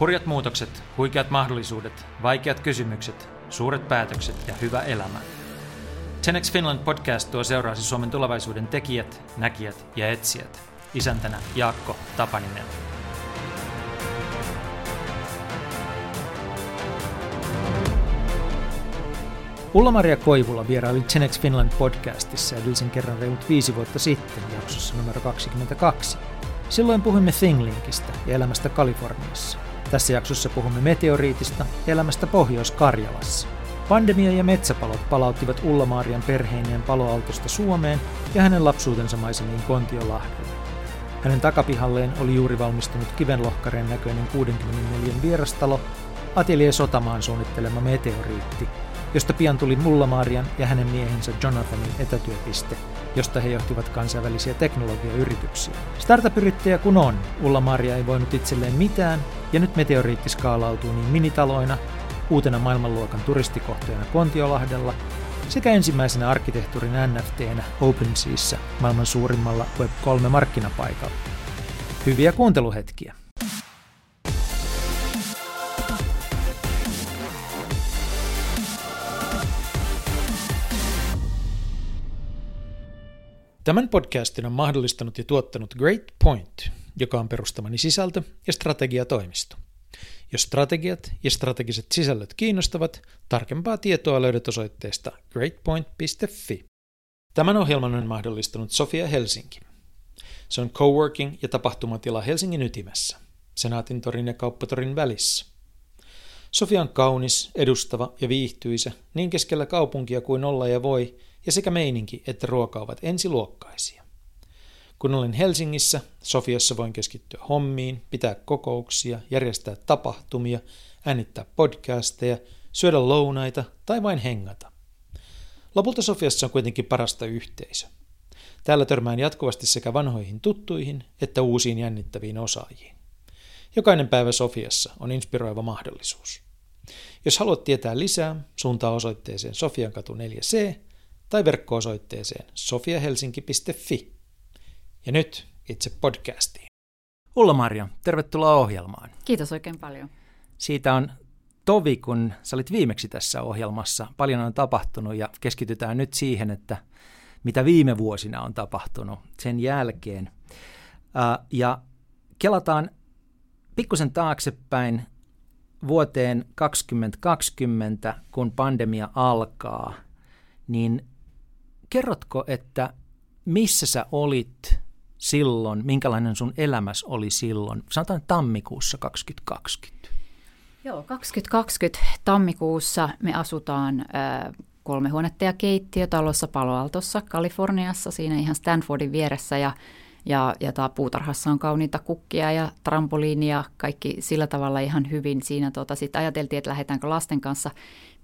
Hurjat muutokset, huikeat mahdollisuudet, vaikeat kysymykset, suuret päätökset ja hyvä elämä. 10 Finland podcast tuo seuraasi Suomen tulevaisuuden tekijät, näkijät ja etsijät. Isäntänä Jaakko Tapaninen. Ulla-Maria Koivula vieraili Genex Finland podcastissa edellisen kerran reilut viisi vuotta sitten jaksossa numero 22. Silloin puhuimme ThingLinkistä ja elämästä Kaliforniassa. Tässä jaksossa puhumme meteoriitista elämästä Pohjois-Karjalassa. Pandemia ja metsäpalot palauttivat Ulla-Maarian perheineen paloaltosta Suomeen ja hänen lapsuutensa maisemiin Kontiolahdelle. Hänen takapihalleen oli juuri valmistunut kivenlohkareen näköinen 64 vierastalo, Atelier Sotamaan suunnittelema meteoriitti, josta pian tuli Mulla-Maarian ja hänen miehensä Jonathanin etätyöpiste, josta he johtivat kansainvälisiä teknologiayrityksiä. Startup-yrittäjä kun on, Ulla-Maria ei voinut itselleen mitään, ja nyt meteoriitti skaalautuu niin minitaloina, uutena maailmanluokan turistikohteena Kontiolahdella, sekä ensimmäisenä arkkitehtuurin NFTnä OpenSeassa maailman suurimmalla Web3-markkinapaikalla. Hyviä kuunteluhetkiä! Tämän podcastin on mahdollistanut ja tuottanut Great Point, joka on perustamani sisältö- ja strategiatoimisto. Jos strategiat ja strategiset sisällöt kiinnostavat, tarkempaa tietoa löydät osoitteesta greatpoint.fi. Tämän ohjelman on mahdollistanut Sofia Helsinki. Se on coworking ja tapahtumatila Helsingin ytimessä, Senaatin torin ja Kauppatorin välissä. Sofia on kaunis, edustava ja viihtyisä niin keskellä kaupunkia kuin olla ja voi, ja sekä meininki että ruoka ovat ensiluokkaisia. Kun olen Helsingissä, Sofiassa voin keskittyä hommiin, pitää kokouksia, järjestää tapahtumia, äänittää podcasteja, syödä lounaita tai vain hengata. Lopulta Sofiassa on kuitenkin parasta yhteisö. Täällä törmään jatkuvasti sekä vanhoihin tuttuihin että uusiin jännittäviin osaajiin. Jokainen päivä Sofiassa on inspiroiva mahdollisuus. Jos haluat tietää lisää, suuntaa osoitteeseen Sofiankatu 4C tai verkko-osoitteeseen sofiahelsinki.fi. Ja nyt itse podcastiin. Ulla-Maria, tervetuloa ohjelmaan. Kiitos oikein paljon. Siitä on tovi, kun sä olit viimeksi tässä ohjelmassa. Paljon on tapahtunut ja keskitytään nyt siihen, että mitä viime vuosina on tapahtunut sen jälkeen. Ja kelataan pikkusen taaksepäin vuoteen 2020, kun pandemia alkaa, niin kerrotko, että missä sä olit silloin, minkälainen sun elämäs oli silloin, sanotaan tammikuussa 2020? Joo, 2020 tammikuussa me asutaan äh, kolme huonetta ja keittiö talossa Paloaltossa, Kaliforniassa, siinä ihan Stanfordin vieressä. Ja ja, ja tää puutarhassa on kauniita kukkia ja trampoliinia, kaikki sillä tavalla ihan hyvin. Siinä tota, sitten ajateltiin, että lähdetäänkö lasten kanssa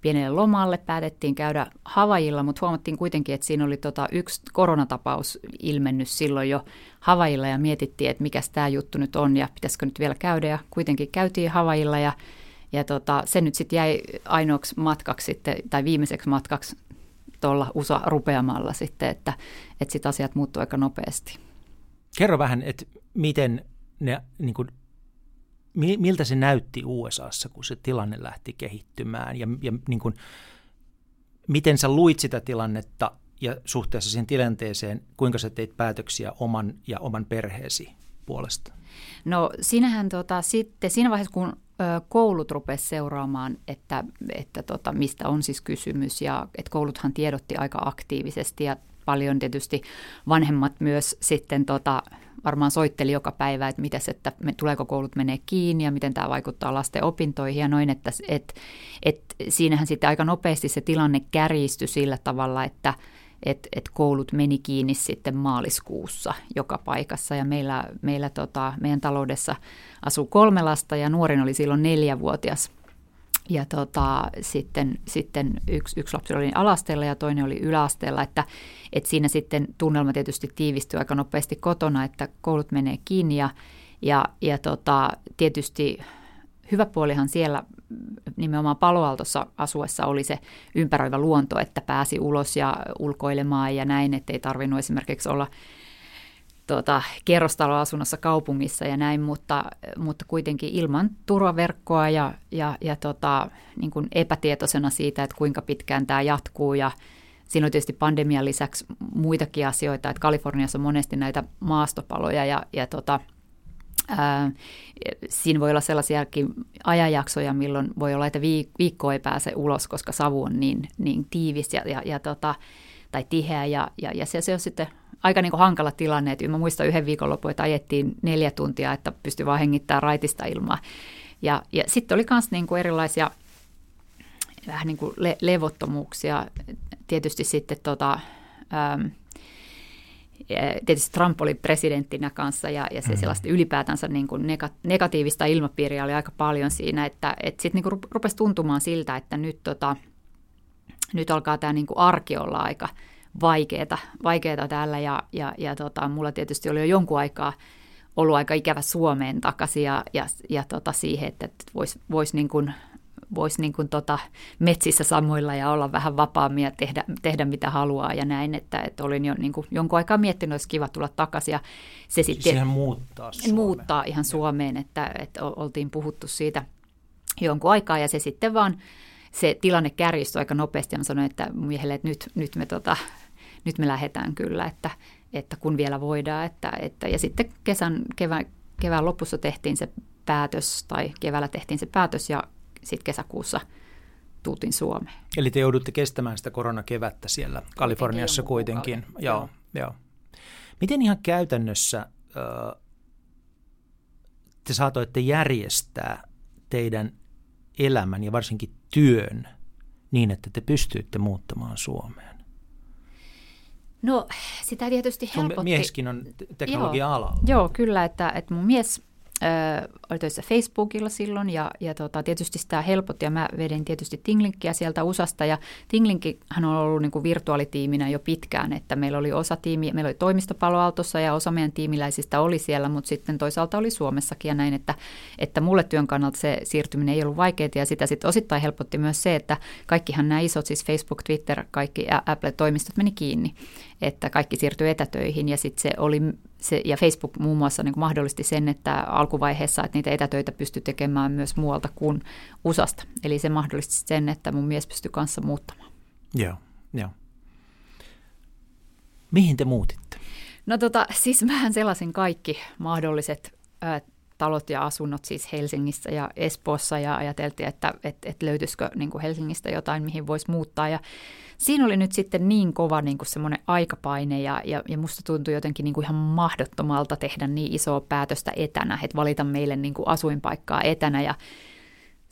pienelle lomalle. Päätettiin käydä Havajilla, mutta huomattiin kuitenkin, että siinä oli tota yksi koronatapaus ilmennyt silloin jo Havajilla ja mietittiin, että mikä tämä juttu nyt on ja pitäisikö nyt vielä käydä. Ja kuitenkin käytiin Havajilla ja, ja tota, se nyt sitten jäi ainoaksi matkaksi sitten, tai viimeiseksi matkaksi tuolla USA rupeamalla sitten, että, että sitten asiat muuttuu aika nopeasti. Kerro vähän, että miten ne, niin kuin, miltä se näytti USAssa, kun se tilanne lähti kehittymään ja, ja niin kuin, miten sä luit sitä tilannetta ja suhteessa siihen tilanteeseen, kuinka sä teit päätöksiä oman ja oman perheesi puolesta? No siinähän tota, sitten, siinä vaiheessa kun ö, koulut rupesivat seuraamaan, että, että tota, mistä on siis kysymys ja että kouluthan tiedotti aika aktiivisesti ja paljon. Tietysti vanhemmat myös sitten tota, varmaan soitteli joka päivä, että mitäs, että me, tuleeko koulut menee kiinni ja miten tämä vaikuttaa lasten opintoihin ja noin, että et, et, siinähän sitten aika nopeasti se tilanne kärjistyi sillä tavalla, että et, et koulut meni kiinni sitten maaliskuussa joka paikassa. Ja meillä, meillä tota, meidän taloudessa asuu kolme lasta ja nuorin oli silloin neljävuotias ja tota, sitten, sitten yksi, yksi lapsi oli alasteella ja toinen oli yläasteella, että, että siinä sitten tunnelma tietysti tiivistyi aika nopeasti kotona, että koulut menee kiinni ja, ja, ja tota, tietysti hyvä puolihan siellä nimenomaan paloaltossa asuessa oli se ympäröivä luonto, että pääsi ulos ja ulkoilemaan ja näin, ettei tarvinnut esimerkiksi olla tuota, kerrostaloasunnossa kaupungissa ja näin, mutta, mutta kuitenkin ilman turvaverkkoa ja, ja, ja tota, niin kuin epätietoisena siitä, että kuinka pitkään tämä jatkuu. Ja Siinä on tietysti pandemian lisäksi muitakin asioita, että Kaliforniassa on monesti näitä maastopaloja ja, ja tota, ää, siinä voi olla sellaisiakin ajanjaksoja, milloin voi olla, että viikko ei pääse ulos, koska savu on niin, niin tiivis ja, ja, ja tota, tai tiheä ja, ja, ja se, se on sitten aika niin kuin hankala tilanne. Että mä muistan yhden viikonlopun, että ajettiin neljä tuntia, että pystyi vaan hengittämään raitista ilmaa. Ja, ja sitten oli myös niin kuin erilaisia vähän niin kuin le- levottomuuksia. Tietysti sitten tota, ähm, tietysti Trump oli presidenttinä kanssa ja, ja se mm-hmm. sellaista ylipäätänsä niin kuin negatiivista ilmapiiriä oli aika paljon siinä, että, että sitten niin rupesi tuntumaan siltä, että nyt, tota, nyt alkaa tämä niin kuin arki olla aika – vaikeaa, vaikeaa täällä ja, ja, ja tota, mulla tietysti oli jo jonkun aikaa ollut aika ikävä Suomeen takaisin ja, ja, ja tota siihen, että, voisi vois niin kuin, vois niin kuin tota metsissä samoilla ja olla vähän vapaammin ja tehdä, tehdä mitä haluaa ja näin, että, että olin jo niin kuin jonkun aikaa miettinyt, olisi kiva tulla takaisin. Ja se siis sitten muuttaa Suomeen. Muuttaa ihan Suomeen, että, että oltiin puhuttu siitä jonkun aikaa ja se sitten vaan se tilanne kärjistyi aika nopeasti ja mä sanoin, että miehelle, että nyt, nyt me tota, nyt me lähdetään kyllä, että, että kun vielä voidaan. Että, että, ja sitten kesän, kevään, kevään lopussa tehtiin se päätös, tai keväällä tehtiin se päätös, ja sitten kesäkuussa tultiin Suomeen. Eli te joudutte kestämään sitä koronakevättä siellä Kaliforniassa kuitenkin. Joo, joo. Miten ihan käytännössä te saatoitte järjestää teidän elämän ja varsinkin työn niin, että te pystyitte muuttamaan Suomeen? No sitä tietysti helpotti. Sun mieskin on teknologia-alalla. Joo, joo kyllä, että, että mun mies ö, oli töissä Facebookilla silloin ja, ja tota, tietysti sitä helpotti ja mä vedin tietysti Tinglinkkiä sieltä USAsta ja hän on ollut niin kuin virtuaalitiiminä jo pitkään, että meillä oli osa tiimi, meillä oli toimistopaloaltossa ja osa meidän tiimiläisistä oli siellä, mutta sitten toisaalta oli Suomessakin ja näin, että, että mulle työn kannalta se siirtyminen ei ollut vaikeaa ja sitä sitten osittain helpotti myös se, että kaikkihan nämä isot, siis Facebook, Twitter, kaikki Apple-toimistot meni kiinni, että kaikki siirtyi etätöihin ja sitten se oli se, ja Facebook muun muassa niin mahdollisti sen, että alkuvaiheessa, että niitä etätöitä pystyi tekemään myös muualta kuin USAsta. Eli se mahdollisti sen, että mun mies pystyi kanssa muuttamaan. Joo, joo. Mihin te muutitte? No tota, siis mähän sellaisin kaikki mahdolliset ää, talot ja asunnot siis Helsingissä ja Espoossa ja ajateltiin, että et, et löytyisikö niin kuin Helsingistä jotain, mihin voisi muuttaa. Ja siinä oli nyt sitten niin kova niin kuin semmoinen aikapaine ja, ja, ja musta tuntui jotenkin niin kuin ihan mahdottomalta tehdä niin isoa päätöstä etänä, että valita meille niin kuin asuinpaikkaa etänä ja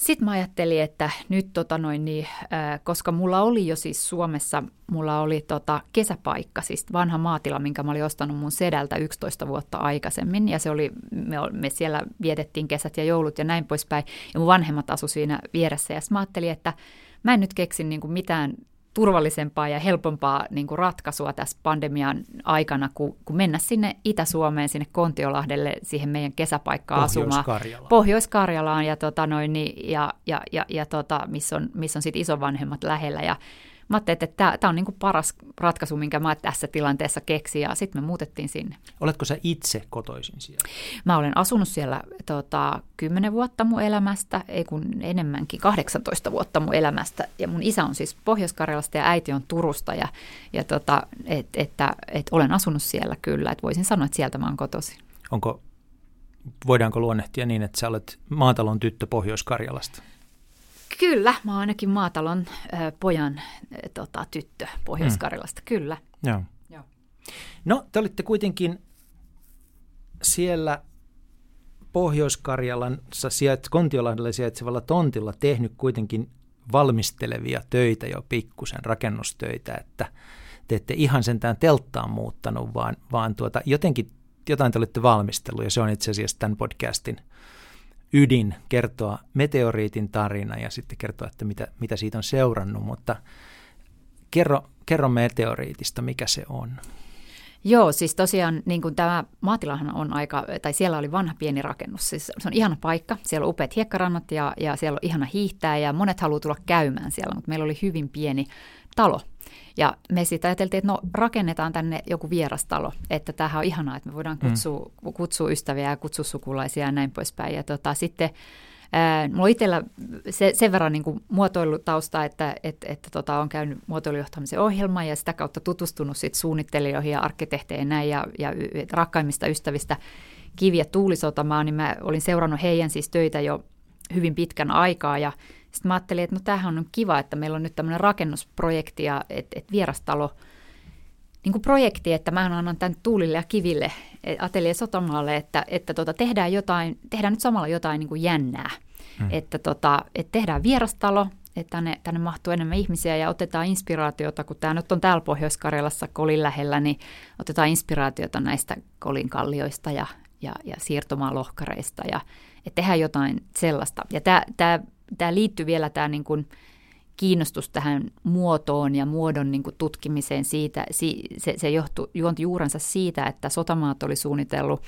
sitten mä ajattelin, että nyt tota noin, niin, äh, koska mulla oli jo siis Suomessa, mulla oli tota kesäpaikka, siis vanha maatila, minkä mä olin ostanut mun sedältä 11 vuotta aikaisemmin. Ja se oli, me, me siellä vietettiin kesät ja joulut ja näin poispäin. Ja mun vanhemmat asu siinä vieressä. Ja mä ajattelin, että mä en nyt keksi niin kuin mitään turvallisempaa ja helpompaa niin kuin ratkaisua tässä pandemian aikana, kuin, kuin mennä sinne Itä-Suomeen, sinne Kontiolahdelle, siihen meidän kesäpaikkaan asumaan. Pohjois-Karjalaan. ja, tota noin, niin, ja, ja, ja, ja tota, missä on, missä on sit isovanhemmat lähellä. Ja mä ajattelin, että tämä on niin kuin paras ratkaisu, minkä mä tässä tilanteessa keksin, ja sitten me muutettiin sinne. Oletko sä itse kotoisin siellä? Mä olen asunut siellä tota, 10 vuotta mun elämästä, ei kun enemmänkin, 18 vuotta mun elämästä, ja mun isä on siis Pohjois-Karjalasta ja äiti on Turusta, ja, ja tota, et, että et olen asunut siellä kyllä, että voisin sanoa, että sieltä mä oon kotoisin. Onko, voidaanko luonnehtia niin, että sä olet maatalon tyttö Pohjois-Karjalasta? Kyllä, mä oon ainakin maatalon äh, pojan äh, tota, tyttö Pohjois-Karjalasta, mm. kyllä. Joo. Joo. No, te olitte kuitenkin siellä Pohjois-Karjalan sijait, Kontiolahdella sijaitsevalla tontilla tehnyt kuitenkin valmistelevia töitä jo pikkusen, rakennustöitä, että te ette ihan sentään telttaan muuttanut, vaan, vaan tuota, jotenkin jotain te olette valmistellut, ja se on itse asiassa tämän podcastin ydin kertoa meteoriitin tarina ja sitten kertoa, että mitä, mitä siitä on seurannut, mutta kerro, kerro meteoriitista, mikä se on. Joo, siis tosiaan niin kuin tämä maatilahan on aika, tai siellä oli vanha pieni rakennus, siis se on ihana paikka, siellä on upeat hiekkarannat ja, ja siellä on ihana hiihtää ja monet haluaa tulla käymään siellä, mutta meillä oli hyvin pieni talo. Ja me sitten ajateltiin, että no rakennetaan tänne joku vierastalo, että tämähän on ihanaa, että me voidaan mm. kutsua, mm. kutsua ystäviä ja kutsua sukulaisia ja näin poispäin. Ja tota, sitten ää, mulla on itsellä se, sen verran niin muotoilutausta, että et, et, tota, on käynyt muotoilujohtamisen ohjelman ja sitä kautta tutustunut sit suunnittelijoihin ja arkkitehteihin näin ja, ja rakkaimmista ystävistä Kivi- ja Tuulisotamaa, niin mä olin seurannut heidän siis töitä jo hyvin pitkän aikaa ja sitten mä ajattelin, että no tämähän on kiva, että meillä on nyt tämmöinen rakennusprojekti ja että et vierastalo niin kuin projekti, että mä annan tämän Tuulille ja Kiville, Atelier Sotamaalle, että, että tota, tehdään, jotain, tehdään nyt samalla jotain niin kuin jännää. Hmm. Että, tota, että tehdään vierastalo, että tänne, tänne mahtuu enemmän ihmisiä ja otetaan inspiraatiota, kun tämä nyt on täällä Pohjois-Karjalassa Kolin lähellä, niin otetaan inspiraatiota näistä Kolin kallioista ja, ja, ja siirtomaalohkareista ja että tehdään jotain sellaista. Ja tämä, tämä liittyy vielä tämä niin kuin kiinnostus tähän muotoon ja muodon niin kuin tutkimiseen siitä, se, se johtui, juonti juurensa siitä, että Sotamaat oli suunnitellut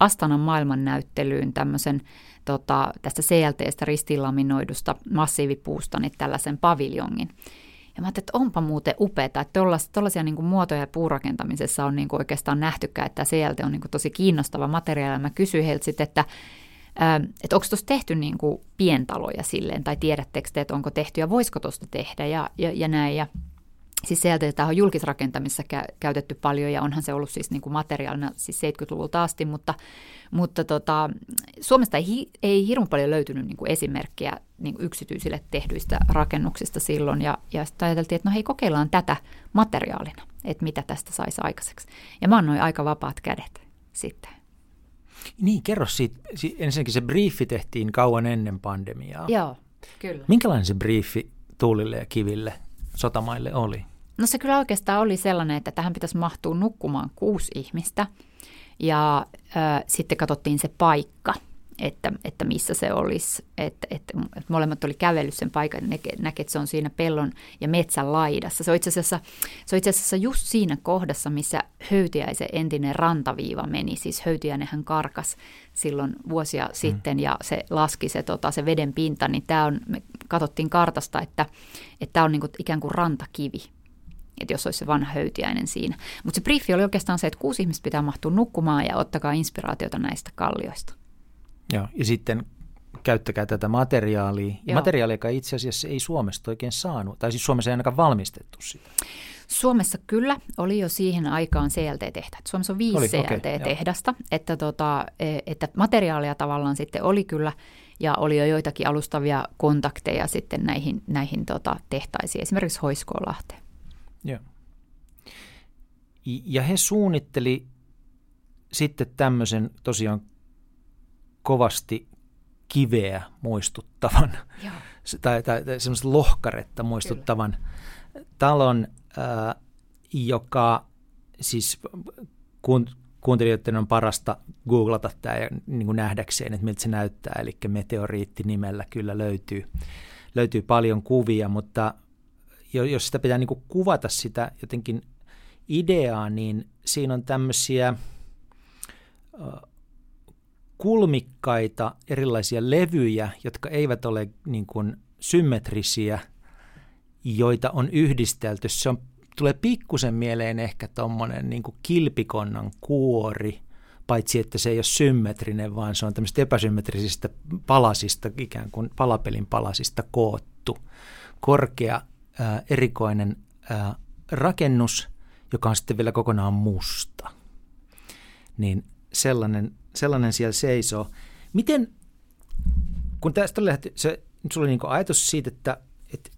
Astanan maailmannäyttelyyn tämmöisen tota, tästä CLTstä ristiinlaminoidusta massiivipuusta niin tällaisen paviljongin. Ja mä ajattelin, että onpa muuten upeaa, että tuollaisia niin muotoja puurakentamisessa on niin kuin oikeastaan nähtykään, että CLT on niin kuin tosi kiinnostava materiaali. Mä kysyin heiltä sitten, että että onko tuossa tehty niin kuin pientaloja silleen, tai tiedättekö te, että onko tehty, ja voisiko tuosta tehdä, ja, ja, ja näin. Ja siis sieltä että on julkisrakentamisessa kä- käytetty paljon, ja onhan se ollut siis niin kuin materiaalina siis 70-luvulta asti, mutta, mutta tota, Suomesta ei, hi- ei hirveän paljon löytynyt niin kuin esimerkkejä niin kuin yksityisille tehdyistä rakennuksista silloin, ja, ja sitten ajateltiin, että no hei, kokeillaan tätä materiaalina, että mitä tästä saisi aikaiseksi. Ja mä annoin aika vapaat kädet sitten. Niin, kerro siitä. Ensinnäkin se briefi tehtiin kauan ennen pandemiaa. Joo, kyllä. Minkälainen se briefi Tuulille ja Kiville sotamaille oli? No se kyllä oikeastaan oli sellainen, että tähän pitäisi mahtua nukkumaan kuusi ihmistä. Ja äh, sitten katsottiin se paikka – että, että missä se olisi. Että, että, että molemmat oli kävellyt sen paikan, näkee, näke, että se on siinä pellon ja metsän laidassa. Se on itse asiassa, se on itse asiassa just siinä kohdassa, missä Höytiäisen entinen rantaviiva meni. Siis Höytiäinenhän karkas silloin vuosia mm. sitten ja se laski se, tota, se veden pinta, niin tämä on, me katsottiin kartasta, että tämä on niin kuin, ikään kuin rantakivi että jos olisi se vanha höytiäinen siinä. Mutta se briefi oli oikeastaan se, että kuusi ihmistä pitää mahtua nukkumaan ja ottakaa inspiraatiota näistä kallioista. Joo, ja sitten käyttäkää tätä materiaalia. Joo. Materiaalia, joka itse asiassa ei Suomesta oikein saanut, tai siis Suomessa ei ainakaan valmistettu sitä. Suomessa kyllä oli jo siihen aikaan CLT-tehtäät. Suomessa on viisi CLT-tehdasta, okay, että, tota, e, että materiaalia tavallaan sitten oli kyllä ja oli jo joitakin alustavia kontakteja sitten näihin, näihin tota, tehtaisiin, esimerkiksi Hoiskoolahteen. Joo. Ja he suunnitteli sitten tämmöisen tosiaan kovasti kiveä muistuttavan tai, tai, tai semmoista lohkaretta muistuttavan Kyllä. talon, äh, joka siis kun, kuuntelijoiden on parasta googlata tämä ja niin kuin nähdäkseen, että miltä se näyttää. Eli meteoriitti-nimellä kyllä löytyy, löytyy paljon kuvia, mutta jos sitä pitää niin kuin kuvata sitä jotenkin ideaa, niin siinä on tämmöisiä kulmikkaita erilaisia levyjä, jotka eivät ole niin kuin symmetrisiä, joita on yhdistelty. Se on, tulee pikkusen mieleen ehkä tuommoinen niin kilpikonnan kuori, paitsi että se ei ole symmetrinen, vaan se on tämmöistä epäsymmetrisistä palasista, ikään kuin palapelin palasista koottu. Korkea, ää, erikoinen ää, rakennus, joka on sitten vielä kokonaan musta. Niin sellainen sellainen siellä seisoo. Miten, kun tästä lähti, se, sulla oli niin ajatus siitä, että, että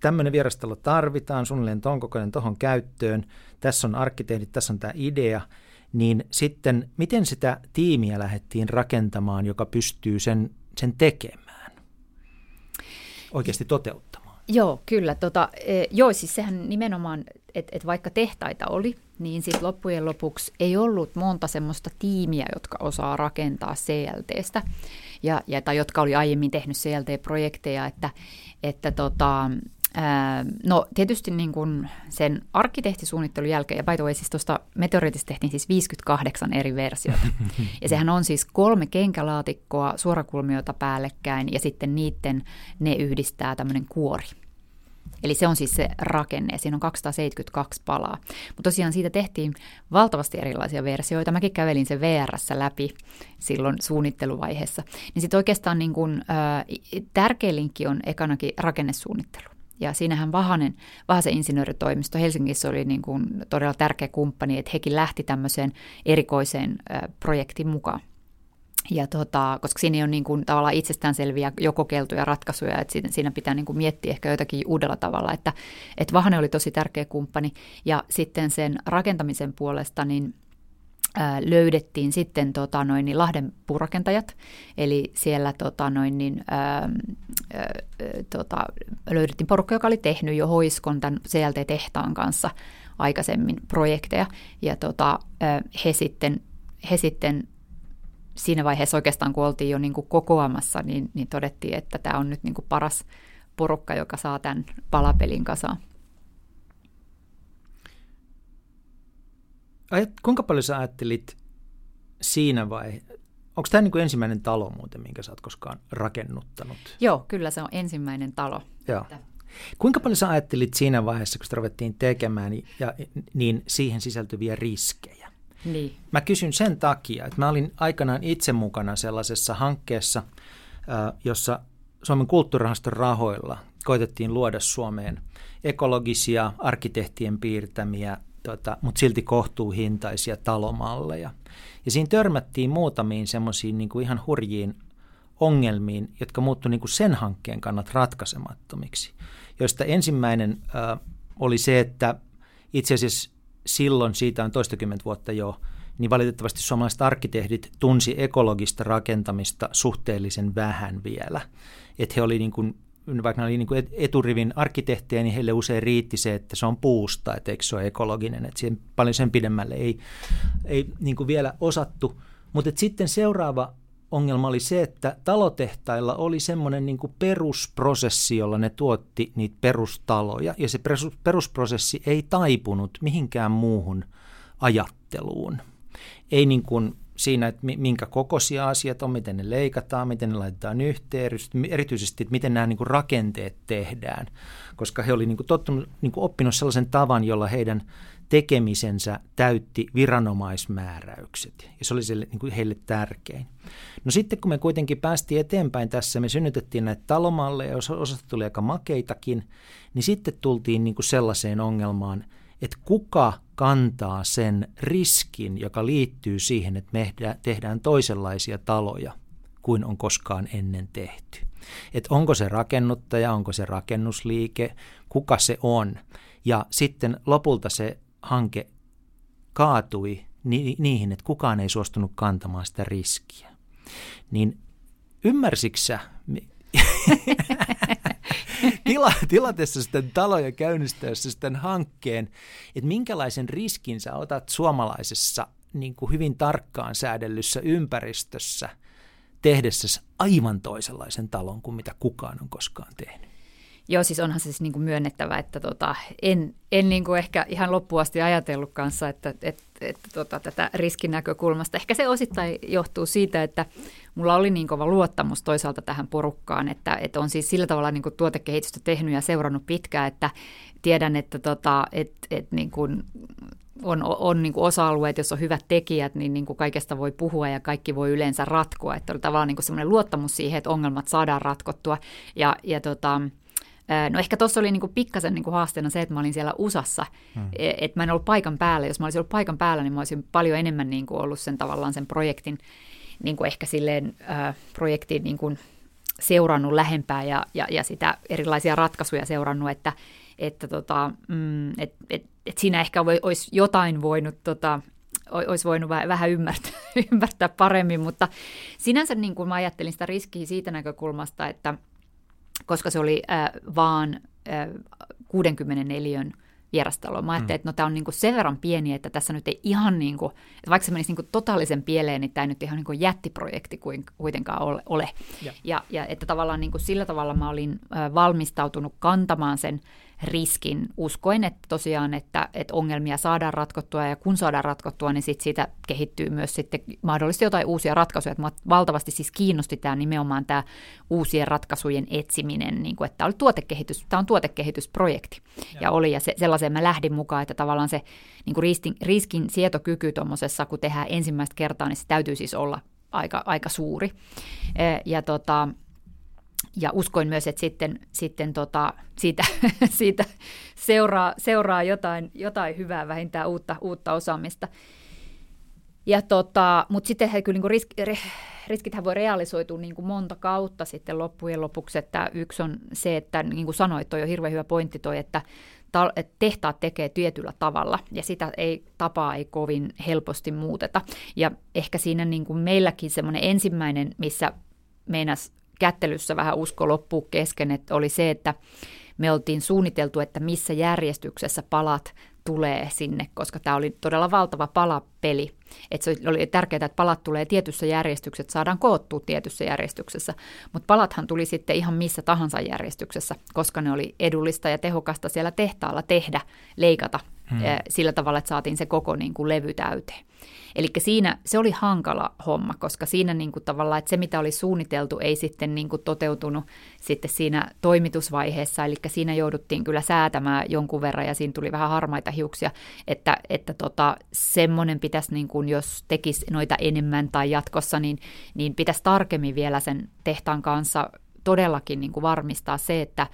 tämmöinen vierastalo tarvitaan, suunnilleen tuon kokoinen tuohon käyttöön, tässä on arkkitehdit, tässä on tämä idea, niin sitten miten sitä tiimiä lähdettiin rakentamaan, joka pystyy sen, sen tekemään, oikeasti toteuttamaan? Joo, kyllä. Tota, e, joo, siis sehän nimenomaan, että et vaikka tehtaita oli, niin sitten loppujen lopuksi ei ollut monta semmoista tiimiä, jotka osaa rakentaa CLTstä, ja, ja, tai jotka oli aiemmin tehnyt CLT-projekteja, että, että tota, no tietysti niin kun sen arkkitehtisuunnittelun jälkeen, ja by the way, siis tuosta Meteoritista tehtiin siis 58 eri versiota, ja sehän on siis kolme kenkälaatikkoa, suorakulmioita päällekkäin, ja sitten niiden ne yhdistää tämmöinen kuori. Eli se on siis se rakenne, siinä on 272 palaa. Mutta tosiaan siitä tehtiin valtavasti erilaisia versioita. Mäkin kävelin se VRssä läpi silloin suunnitteluvaiheessa. Niin sitten oikeastaan niin kun, ää, tärkein linkki on ekanakin rakennesuunnittelu. Ja siinähän Vahanen, Vahasen insinööritoimisto Helsingissä oli niin kuin todella tärkeä kumppani, että hekin lähti tämmöiseen erikoiseen projektiin mukaan. Ja tota, koska siinä on niin kuin tavallaan itsestäänselviä jo kokeiltuja ratkaisuja, että siinä, pitää niin kuin miettiä ehkä jotakin uudella tavalla, että, että Vahne oli tosi tärkeä kumppani. Ja sitten sen rakentamisen puolesta niin löydettiin sitten tota noin, niin Lahden puurakentajat, eli siellä tota noin, niin, ää, ää, tota, löydettiin porukka, joka oli tehnyt jo Hoiskon tämän CLT-tehtaan kanssa aikaisemmin projekteja, ja tota, ää, he sitten he sitten siinä vaiheessa oikeastaan, kun oltiin jo niin kuin kokoamassa, niin, niin todettiin, että tämä on nyt niin kuin paras porukka, joka saa tämän palapelin kasaan. Ajat, kuinka paljon sä ajattelit siinä vai, onko tämä niin ensimmäinen talo muuten, minkä sä oot koskaan rakennuttanut? Joo, kyllä se on ensimmäinen talo. Joo. Kuinka paljon sä ajattelit siinä vaiheessa, kun sitä ruvettiin tekemään, ja, niin siihen sisältyviä riskejä? Niin. Mä kysyn sen takia, että mä olin aikanaan itse mukana sellaisessa hankkeessa, jossa Suomen kulttuurihaston rahoilla koitettiin luoda Suomeen ekologisia, arkkitehtien piirtämiä, tota, mutta silti kohtuuhintaisia talomalleja. Ja siinä törmättiin muutamiin semmoisiin niin kuin ihan hurjiin ongelmiin, jotka muuttuivat niin kuin sen hankkeen kannat ratkaisemattomiksi. Joista ensimmäinen äh, oli se, että itse asiassa silloin, siitä on toistakymmentä vuotta jo, niin valitettavasti suomalaiset arkkitehdit tunsi ekologista rakentamista suhteellisen vähän vielä. Että he oli niin kuin, vaikka ne oli niin kuin eturivin arkkitehtejä, niin heille usein riitti se, että se on puusta, että eikö se ole ekologinen. Että siihen paljon sen pidemmälle ei, ei niin kuin vielä osattu. Mutta sitten seuraava ongelma oli se, että talotehtailla oli semmoinen niin perusprosessi, jolla ne tuotti niitä perustaloja, ja se perusprosessi ei taipunut mihinkään muuhun ajatteluun. Ei niin kuin siinä, että minkä kokoisia asiat on, miten ne leikataan, miten ne laitetaan yhteen, erityisesti, että miten nämä niin kuin rakenteet tehdään, koska he olivat niin tottunut, niin kuin oppinut sellaisen tavan, jolla heidän tekemisensä täytti viranomaismääräykset, ja se oli sille, niin kuin heille tärkein. No sitten kun me kuitenkin päästiin eteenpäin tässä, me synnytettiin näitä talomalleja, osasta tuli aika makeitakin, niin sitten tultiin niin kuin sellaiseen ongelmaan, että kuka kantaa sen riskin, joka liittyy siihen, että me tehdään toisenlaisia taloja kuin on koskaan ennen tehty. Että onko se rakennuttaja, onko se rakennusliike, kuka se on. Ja sitten lopulta se hanke kaatui ni- niihin, että kukaan ei suostunut kantamaan sitä riskiä. Niin ymmärsiksä tila, tilatessa sitten taloja käynnistäessä sitten hankkeen, että minkälaisen riskin sä otat suomalaisessa niin kuin hyvin tarkkaan säädellyssä ympäristössä tehdessä aivan toisenlaisen talon kuin mitä kukaan on koskaan tehnyt? Joo, siis onhan se siis niin kuin myönnettävä, että tota, en, en niin kuin ehkä ihan loppuun asti ajatellut kanssa, että, että, että tota, tätä riskin näkökulmasta. Ehkä se osittain johtuu siitä, että mulla oli niin kova luottamus toisaalta tähän porukkaan, että, että on siis sillä tavalla niin kuin tuotekehitystä tehnyt ja seurannut pitkään, että tiedän, että tota, et, et niin kuin on, on niin kuin osa-alueet, jos on hyvät tekijät, niin, niin kuin kaikesta voi puhua ja kaikki voi yleensä ratkoa. Että oli tavallaan niin kuin semmoinen luottamus siihen, että ongelmat saadaan ratkottua. Ja, ja tota, No ehkä tuossa oli niinku pikkasen niinku haasteena se, että mä olin siellä USAssa, hmm. E, että mä en ollut paikan päällä. Jos mä olisin ollut paikan päällä, niin mä olisin paljon enemmän niinku ollut sen tavallaan sen projektin, niinku ehkä silleen äh, projektin niinku seurannut lähempää ja, ja, ja sitä erilaisia ratkaisuja seurannut, että, että tota, mm, et, et, et siinä ehkä olisi jotain voinut tota, olisi voinut vähän ymmärtää, ymmärtää paremmin, mutta sinänsä niin kuin mä ajattelin sitä riskiä siitä näkökulmasta, että – koska se oli äh, vaan äh, 64 vierastalo. Mä ajattelin, mm. että no tämä on niinku sen verran pieni, että tässä nyt ei ihan niin kuin, että vaikka se menisi niinku totaalisen pieleen, niin tämä ei nyt ihan niinku jättiprojekti kuin, kuitenkaan ole. Ja, ja, ja että tavallaan niinku sillä tavalla mä olin äh, valmistautunut kantamaan sen riskin uskoen, että tosiaan, että, että ongelmia saadaan ratkottua ja kun saadaan ratkottua, niin sit siitä kehittyy myös sitten mahdollisesti jotain uusia ratkaisuja. Että valtavasti siis kiinnosti tämä nimenomaan tämä uusien ratkaisujen etsiminen, niin kuin, että tämä, oli tuotekehitys, tämä on tuotekehitysprojekti ja, ja oli ja se, sellaiseen mä lähdin mukaan, että tavallaan se niin kuin riskin, riskin sietokyky tuommoisessa, kun tehdään ensimmäistä kertaa, niin se täytyy siis olla aika, aika suuri. Ja tota, ja uskoin myös, että sitten, sitten tota, siitä, siitä seuraa, seuraa jotain, jotain hyvää, vähintään uutta, uutta osaamista. Ja tota, mutta sitten kyllä niin risk, riskithän voi realisoitua niin kuin monta kautta sitten loppujen lopuksi, että yksi on se, että niin kuin sanoit, toi on hirveän hyvä pointti toi, että, että tehtaat tekee tietyllä tavalla ja sitä ei, tapaa ei kovin helposti muuteta. Ja ehkä siinä niin kuin meilläkin semmoinen ensimmäinen, missä meinas kättelyssä vähän usko loppuu kesken, että oli se, että me oltiin suunniteltu, että missä järjestyksessä palat tulee sinne, koska tämä oli todella valtava palapeli. Että se oli tärkeää, että palat tulee tietyssä järjestyksessä, saadaan koottua tietyssä järjestyksessä. Mutta palathan tuli sitten ihan missä tahansa järjestyksessä, koska ne oli edullista ja tehokasta siellä tehtaalla tehdä, leikata hmm. sillä tavalla, että saatiin se koko niin kuin levy täyteen. Eli siinä se oli hankala homma, koska siinä niin kuin tavallaan, että se mitä oli suunniteltu ei sitten niin kuin toteutunut sitten siinä toimitusvaiheessa, eli siinä jouduttiin kyllä säätämään jonkun verran ja siinä tuli vähän harmaita hiuksia, että, että tota, semmoinen pitäisi, niin kuin, jos tekisi noita enemmän tai jatkossa, niin, niin pitäisi tarkemmin vielä sen tehtaan kanssa todellakin niin kuin varmistaa se, että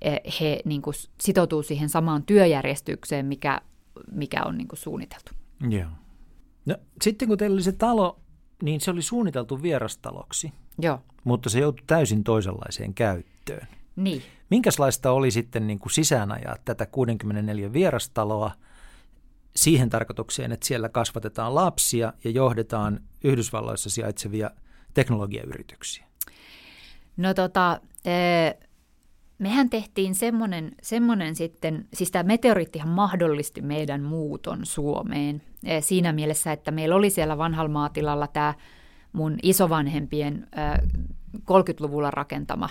e, he niin kuin sitoutuu siihen samaan työjärjestykseen, mikä, mikä on niin kuin suunniteltu. Joo. No, sitten kun teillä oli se talo, niin se oli suunniteltu vierastaloksi. Joo. Mutta se joutui täysin toisenlaiseen käyttöön. Niin. Minkälaista oli sitten niin kuin sisäänajaa tätä 64 vierastaloa siihen tarkoitukseen, että siellä kasvatetaan lapsia ja johdetaan Yhdysvalloissa sijaitsevia teknologiayrityksiä? No tota, mehän tehtiin semmoinen, semmoinen sitten, siis tämä meteoriittihan mahdollisti meidän muuton Suomeen. Siinä mielessä, että meillä oli siellä vanhalla maatilalla tämä mun isovanhempien 30-luvulla rakentama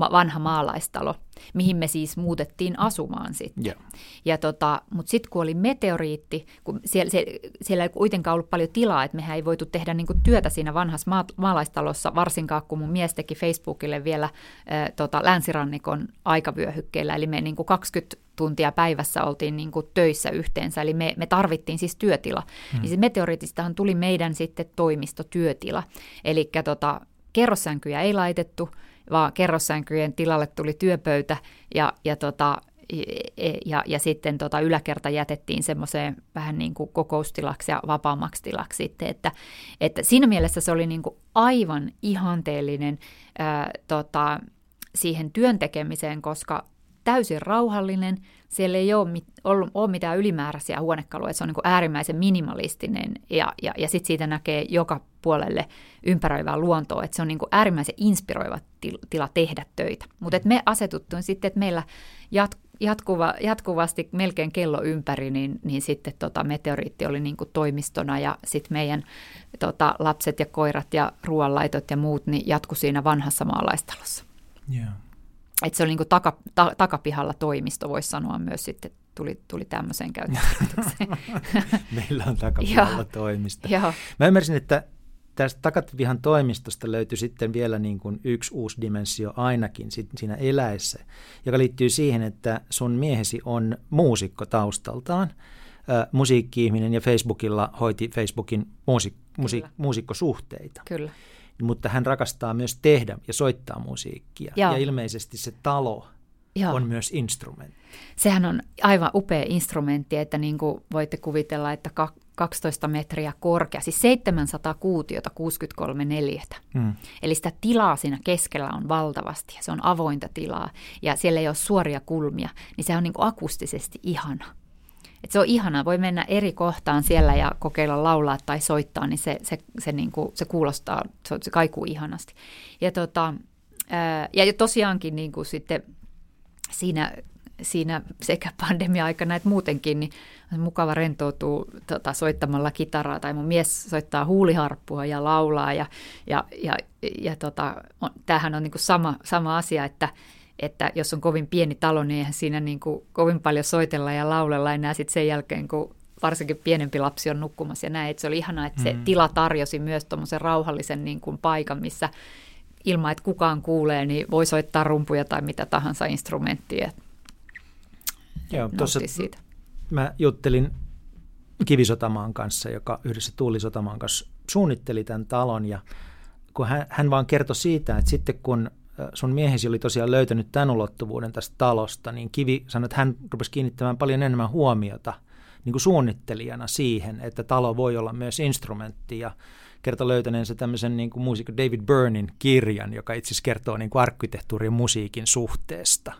vanha maalaistalo, mihin me siis muutettiin asumaan sitten. Yeah. Ja tota, Mutta sitten kun oli meteoriitti, kun siellä, siellä ei kuitenkaan ollut paljon tilaa, että mehän ei voitu tehdä niinku työtä siinä vanhassa maa, maalaistalossa, varsinkaan kun mun mies teki Facebookille vielä äh, tota, länsirannikon aikavyöhykkeellä, eli me niinku 20 tuntia päivässä oltiin niinku töissä yhteensä, eli me, me tarvittiin siis työtila. Hmm. Niin se meteoriitistahan tuli meidän sitten toimistotyötila, eli tota, kerrossänkyjä ei laitettu, vaan kerrossänkyjen tilalle tuli työpöytä ja, ja, tota, e, ja, ja sitten tota yläkerta jätettiin semmoiseen vähän niin kuin kokoustilaksi ja vapaammaksi tilaksi sitten, että, että siinä mielessä se oli niin kuin aivan ihanteellinen ää, tota, siihen työn tekemiseen, koska täysin rauhallinen, siellä ei ole, ollut, ole mitään ylimääräisiä huonekaluja, se on niin äärimmäisen minimalistinen ja, ja, ja sitten siitä näkee joka puolelle ympäröivää luontoa, että se on niin äärimmäisen inspiroiva tila tehdä töitä. Mutta me asetuttuin sitten, että meillä jat, jatkuva, jatkuvasti melkein kello ympäri, niin, niin sitten tota meteoriitti oli niin toimistona ja sitten meidän tota, lapset ja koirat ja ruoanlaitot ja muut niin jatku siinä vanhassa maalaistalossa. Yeah. Että se oli niin taka, ta, takapihalla toimisto, voisi sanoa myös sitten, tuli, tuli tämmöiseen käyttöön. Meillä on takapihalla toimisto. Joo. Mä ymmärsin, että tästä takapihan toimistosta löytyi sitten vielä niin kuin yksi uusi dimensio ainakin siinä eläessä, joka liittyy siihen, että sun miehesi on muusikko taustaltaan, äh, musiikki-ihminen ja Facebookilla hoiti Facebookin muusik- musi- muusikkosuhteita. Kyllä mutta hän rakastaa myös tehdä ja soittaa musiikkia. Joo. Ja ilmeisesti se talo Joo. on myös instrumentti. Sehän on aivan upea instrumentti, että niin kuin voitte kuvitella, että 12 metriä korkea, siis 700 kuutiota 63 neliötä. Hmm. Eli sitä tilaa siinä keskellä on valtavasti ja se on avointa tilaa ja siellä ei ole suoria kulmia, niin se on niin kuin akustisesti ihana. Et se on ihanaa, voi mennä eri kohtaan siellä ja kokeilla laulaa tai soittaa, niin se, se, se, niin kuin, se kuulostaa, se, se kaikuu ihanasti. Ja, tota, ää, ja tosiaankin niin kuin sitten siinä, siinä sekä pandemia-aikana että muutenkin, niin on mukava rentoutua tota, soittamalla kitaraa, tai mun mies soittaa huuliharppua ja laulaa, ja, ja, ja, ja tota, on, tämähän on niin kuin sama, sama asia, että että jos on kovin pieni talo, niin eihän siinä niin kuin kovin paljon soitella ja laulella enää sitten sen jälkeen, kun varsinkin pienempi lapsi on nukkumassa ja näin. Että se oli ihanaa, että se mm. tila tarjosi myös tuommoisen rauhallisen niin kuin paikan, missä ilman, että kukaan kuulee, niin voi soittaa rumpuja tai mitä tahansa instrumenttia. Joo, tuossa siitä. mä juttelin Kivisotamaan kanssa, joka yhdessä Tuulisotamaan kanssa suunnitteli tämän talon ja kun hän, hän vaan kertoi siitä, että sitten kun sun miehesi oli tosiaan löytänyt tämän ulottuvuuden tästä talosta, niin Kivi sanoi, että hän rupesi kiinnittämään paljon enemmän huomiota niin kuin suunnittelijana siihen, että talo voi olla myös instrumentti ja kertoi löytäneensä tämmöisen niin kuin muusikko David Byrnin kirjan, joka itse asiassa kertoo niin kuin arkkitehtuurin musiikin suhteesta.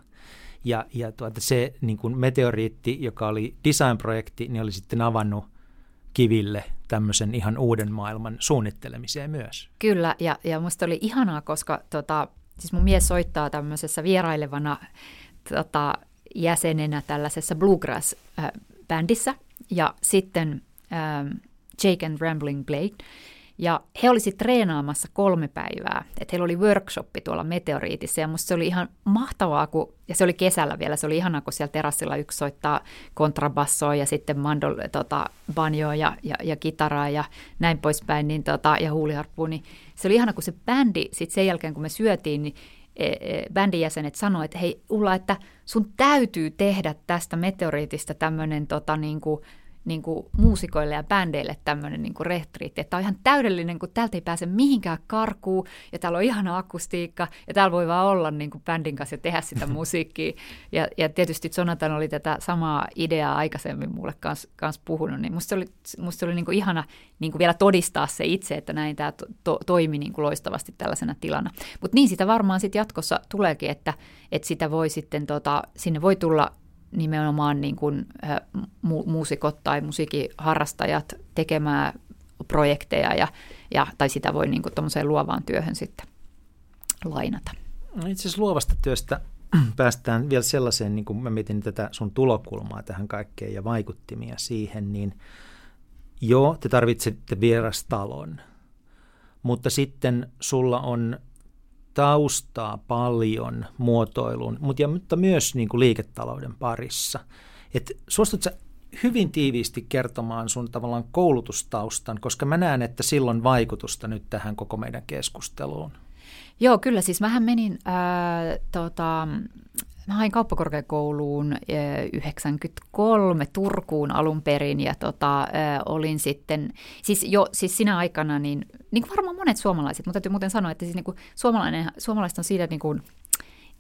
Ja, ja tuota, se niin kuin meteoriitti, joka oli design-projekti, niin oli sitten avannut kiville tämmöisen ihan uuden maailman suunnittelemiseen myös. Kyllä, ja, ja musta oli ihanaa, koska tota, siis mun mies soittaa tämmöisessä vierailevana tota, jäsenenä tällaisessa bluegrass-bändissä, ja sitten ähm, Jake and Rambling Blake, ja he olisivat treenaamassa kolme päivää, että heillä oli workshoppi tuolla Meteoriitissa ja musta se oli ihan mahtavaa, kun, ja se oli kesällä vielä, se oli ihanaa, kun siellä terassilla yksi soittaa kontrabassoa ja sitten mandol, tota, banjoa ja, ja, ja kitaraa ja näin poispäin, niin, tota, ja huuliharppua, niin se oli ihana, kun se bändi sitten sen jälkeen, kun me syötiin, niin e, e, bändin jäsenet sanoivat, että hei Ulla, että sun täytyy tehdä tästä meteoriitista tämmöinen tota, niin kuin, niin kuin muusikoille ja bändeille tämmöinen niin kuin retriitti, että on ihan täydellinen, kun täältä ei pääse mihinkään karkuun, ja täällä on ihana akustiikka, ja täällä voi vaan olla niin kuin bändin kanssa ja tehdä sitä musiikkia. Ja, ja tietysti Jonathan oli tätä samaa ideaa aikaisemmin mulle kanssa, kanssa puhunut, niin musta oli, musta oli niin kuin ihana niin kuin vielä todistaa se itse, että näin tämä to, to, toimi niin kuin loistavasti tällaisena tilana. Mutta niin sitä varmaan sitten jatkossa tuleekin, että, että sitä voi sitten, tota, sinne voi tulla nimenomaan niin kuin, äh, mu- muusikot tai musiikiharrastajat tekemään projekteja ja, ja, tai sitä voi niin kuin luovaan työhön sitten lainata. No itse asiassa luovasta työstä päästään vielä sellaiseen, niin kuin mä mietin tätä sun tulokulmaa tähän kaikkeen ja vaikuttimia siihen, niin joo, te tarvitsette vierastalon, mutta sitten sulla on taustaa paljon muotoilun, mutta, myös niin kuin liiketalouden parissa. Et suostut sä hyvin tiiviisti kertomaan sun tavallaan koulutustaustan, koska mä näen, että silloin vaikutusta nyt tähän koko meidän keskusteluun. Joo, kyllä. Siis mähän menin ää, tota, Mä hain kauppakorkeakouluun 93 Turkuun alun perin ja tota, olin sitten, siis jo siis sinä aikana, niin, niin kuin varmaan monet suomalaiset, mutta täytyy muuten sanoa, että siis niin kuin suomalainen, suomalaiset on siitä niin kuin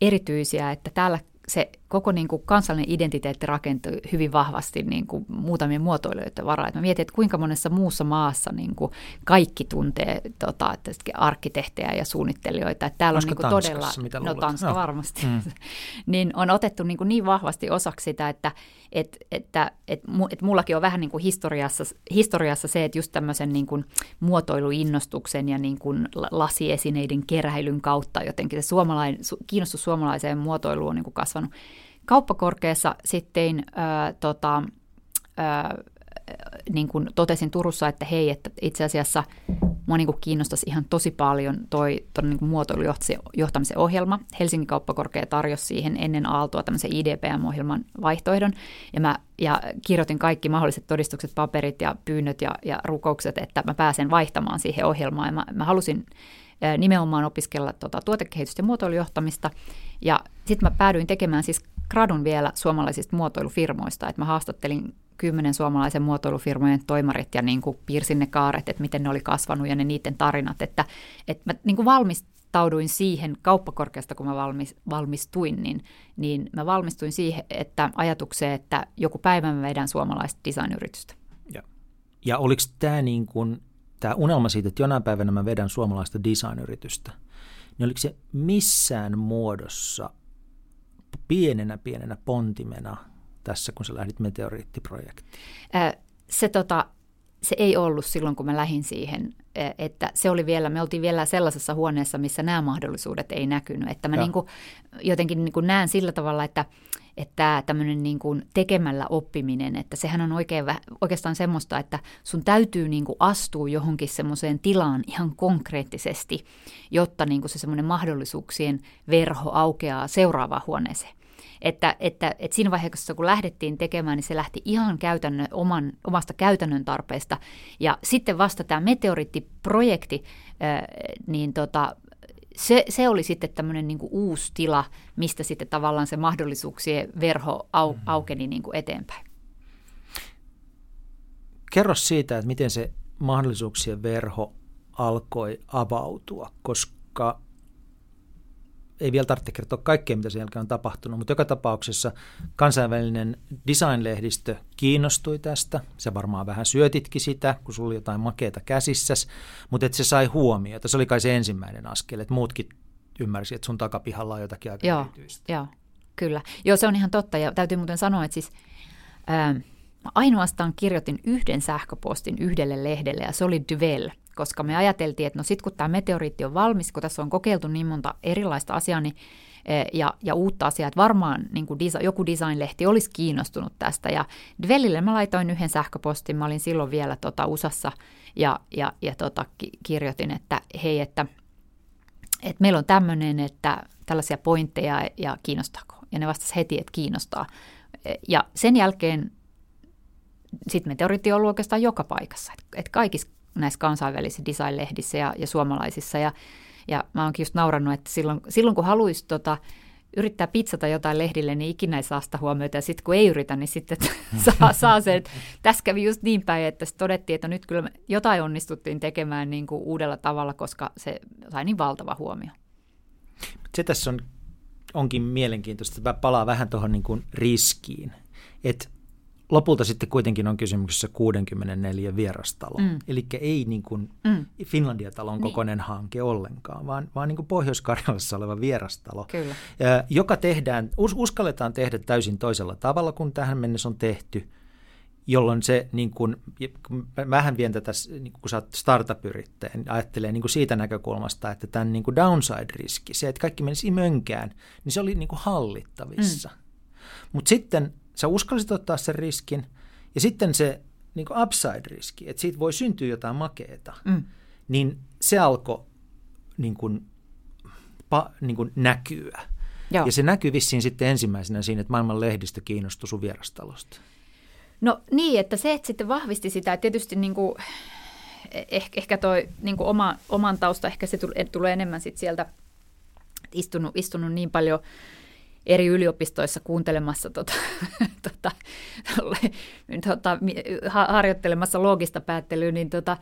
erityisiä, että täällä se koko niin kuin kansallinen identiteetti rakentui hyvin vahvasti niin kuin muutamien muotoilijoiden varaan. mä mietin, että kuinka monessa muussa maassa niin kuin kaikki tuntee tota, että arkkitehtejä ja suunnittelijoita. Että täällä Olisiko on niin kuin todella, mitä no Tanska no. varmasti, mm. niin on otettu niin, kuin niin vahvasti osaksi sitä, että et, että et, et mullakin on vähän niin kuin historiassa, historiassa se, että just tämmöisen niin kuin muotoiluinnostuksen ja niin kuin lasiesineiden keräilyn kautta jotenkin se suomalainen, kiinnostus suomalaiseen muotoiluun on niin kuin kasvanut. Kauppakorkeassa sitten ää, tota, ää, niin kuin totesin Turussa, että hei, että itse asiassa mua niin kuin kiinnostaisi ihan tosi paljon toi, toi niin muotoilujohtamisen ohjelma. Helsingin kauppakorkea tarjosi siihen ennen Aaltoa tämmöisen IDPM-ohjelman vaihtoehdon, ja mä ja kirjoitin kaikki mahdolliset todistukset, paperit ja pyynnöt ja, ja rukoukset, että mä pääsen vaihtamaan siihen ohjelmaan, ja mä, mä halusin nimenomaan opiskella tota, tuotekehitystä ja muotoilujohtamista, ja sitten mä päädyin tekemään siis gradun vielä suomalaisista muotoilufirmoista, että mä haastattelin kymmenen suomalaisen muotoilufirmojen toimarit ja niin kuin piirsin ne kaaret, että miten ne oli kasvanut ja ne niiden tarinat, että, että mä niin kuin valmistauduin siihen kauppakorkeasta, kun mä valmis, valmistuin, niin, niin mä valmistuin siihen, että ajatukseen, että joku päivä mä vedän suomalaista designyritystä. Ja, ja oliko tämä niin kuin, tämä unelma siitä, että jonain päivänä mä vedän suomalaista designyritystä, niin oliko se missään muodossa pienenä pienenä pontimena tässä, kun sä lähdit meteoriittiprojektiin? Se tota, se ei ollut silloin, kun mä lähdin siihen, että se oli vielä, me oltiin vielä sellaisessa huoneessa, missä nämä mahdollisuudet ei näkynyt. Että mä niin kuin, jotenkin niin kuin näen sillä tavalla, että, että tämmöinen niin kuin tekemällä oppiminen, että sehän on oikein, oikeastaan semmoista, että sun täytyy niin kuin astua johonkin semmoiseen tilaan ihan konkreettisesti, jotta niin kuin se semmoinen mahdollisuuksien verho aukeaa seuraavaan huoneeseen. Että, että, että siinä vaiheessa, kun lähdettiin tekemään, niin se lähti ihan käytännön, oman, omasta käytännön tarpeesta. Ja sitten vasta tämä meteoriittiprojekti, niin tota, se, se oli sitten tämmöinen niin uusi tila, mistä sitten tavallaan se mahdollisuuksien verho au, mm-hmm. aukeni niin kuin eteenpäin. Kerro siitä, että miten se mahdollisuuksien verho alkoi avautua, koska ei vielä tarvitse kertoa kaikkea, mitä sen jälkeen on tapahtunut, mutta joka tapauksessa kansainvälinen designlehdistö kiinnostui tästä. Se varmaan vähän syötitkin sitä, kun sulla oli jotain makeita käsissäs, mutta että se sai huomiota. Se oli kai se ensimmäinen askel, että muutkin ymmärsi, että sun takapihalla on jotakin aika joo, erityistä. Joo, kyllä. Joo, se on ihan totta ja täytyy muuten sanoa, että siis... Ää, ainoastaan kirjoitin yhden sähköpostin yhdelle lehdelle ja se oli Duvel – koska me ajateltiin, että no sitten kun tämä meteoriitti on valmis, kun tässä on kokeiltu niin monta erilaista asiaa niin, e, ja, ja uutta asiaa, että varmaan niin kuin disa, joku designlehti olisi kiinnostunut tästä. Ja Dwellille mä laitoin yhden sähköpostin, mä olin silloin vielä tota USAssa ja, ja, ja tota, kirjoitin, että hei, että, että meillä on tämmöinen, että tällaisia pointteja ja kiinnostaako. Ja ne vastasi heti, että kiinnostaa. E, ja sen jälkeen sitten meteoriitti on ollut oikeastaan joka paikassa. Että kaikissa näissä kansainvälisissä design-lehdissä ja, ja suomalaisissa. Ja, ja mä oonkin just naurannut, että silloin, silloin kun haluaisi tota, yrittää pizzata jotain lehdille, niin ikinä ei saa sitä huomiota. Ja sitten kun ei yritä, niin sitten saa, saa se. Että tässä kävi just niin päin, että todettiin, että nyt kyllä jotain onnistuttiin tekemään niin kuin uudella tavalla, koska se sai niin valtava huomio. Se tässä on, onkin mielenkiintoista, että palaa vähän tuohon niin kuin riskiin. Että lopulta sitten kuitenkin on kysymyksessä 64 vierastalo. Mm. Eli ei niin kuin mm. Finlandia-talon niin. kokoinen hanke ollenkaan, vaan, vaan niin kuin Pohjois-Karjalassa oleva vierastalo, Kyllä. joka tehdään, us, uskalletaan tehdä täysin toisella tavalla kuin tähän mennessä on tehty, jolloin se, niin kuin, vähän vien tätä, niin kun sä oot startup-yrittäjä, niin ajattelee niin kuin siitä näkökulmasta, että tämän niin kuin downside-riski, se, että kaikki menisi mönkään, niin se oli niin kuin hallittavissa. Mm. Mutta sitten sä uskallisit ottaa sen riskin, ja sitten se niin upside-riski, että siitä voi syntyä jotain makeeta, mm. niin se alkoi niin kuin, pa, niin kuin näkyä. Joo. Ja se näkyy vissiin sitten ensimmäisenä siinä, että maailman lehdistö kiinnostui sun vierastalosta. No niin, että se että sitten vahvisti sitä, että tietysti niin kuin, ehkä, ehkä toi niin kuin oma, oman tausta, ehkä se tulee enemmän sitten sieltä istunut, istunut niin paljon – eri yliopistoissa kuuntelemassa, tota, tota, tota, harjoittelemassa loogista päättelyä, niin tota,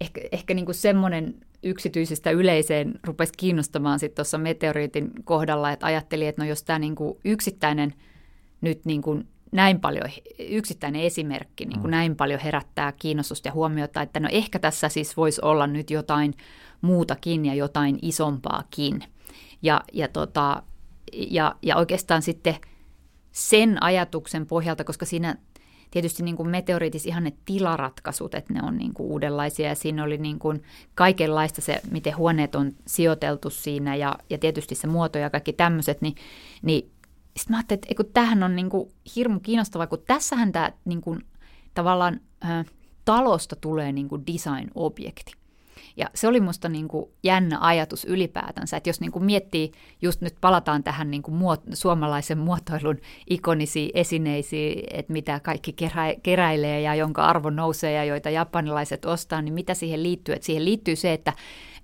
ehkä, ehkä niin kuin semmoinen yksityisestä yleiseen rupesi kiinnostamaan sitten tuossa meteoriitin kohdalla, että ajattelin, että no jos tämä niin kuin yksittäinen nyt niin kuin näin paljon, yksittäinen esimerkki niin kuin mm. näin paljon herättää kiinnostusta ja huomiota, että no ehkä tässä siis voisi olla nyt jotain muutakin ja jotain isompaakin. Ja, ja tota, ja, ja oikeastaan sitten sen ajatuksen pohjalta, koska siinä tietysti niin kuin meteoriitis ihan ne tilaratkaisut, että ne on niin kuin uudenlaisia ja siinä oli niin kuin kaikenlaista se, miten huoneet on sijoiteltu siinä ja, ja tietysti se muoto ja kaikki tämmöiset, niin, niin sitten mä ajattelin, että tämähän on niin kuin hirmu kiinnostavaa, kun tässähän tämä niin kuin, tavallaan talosta tulee niin kuin design-objekti. Ja se oli musta niin kuin jännä ajatus ylipäätänsä, että jos niin kuin miettii, just nyt palataan tähän niin kuin muot, suomalaisen muotoilun ikonisiin esineisiin, että mitä kaikki kerä, keräilee ja jonka arvo nousee ja joita japanilaiset ostaa, niin mitä siihen liittyy? Että siihen liittyy se, että,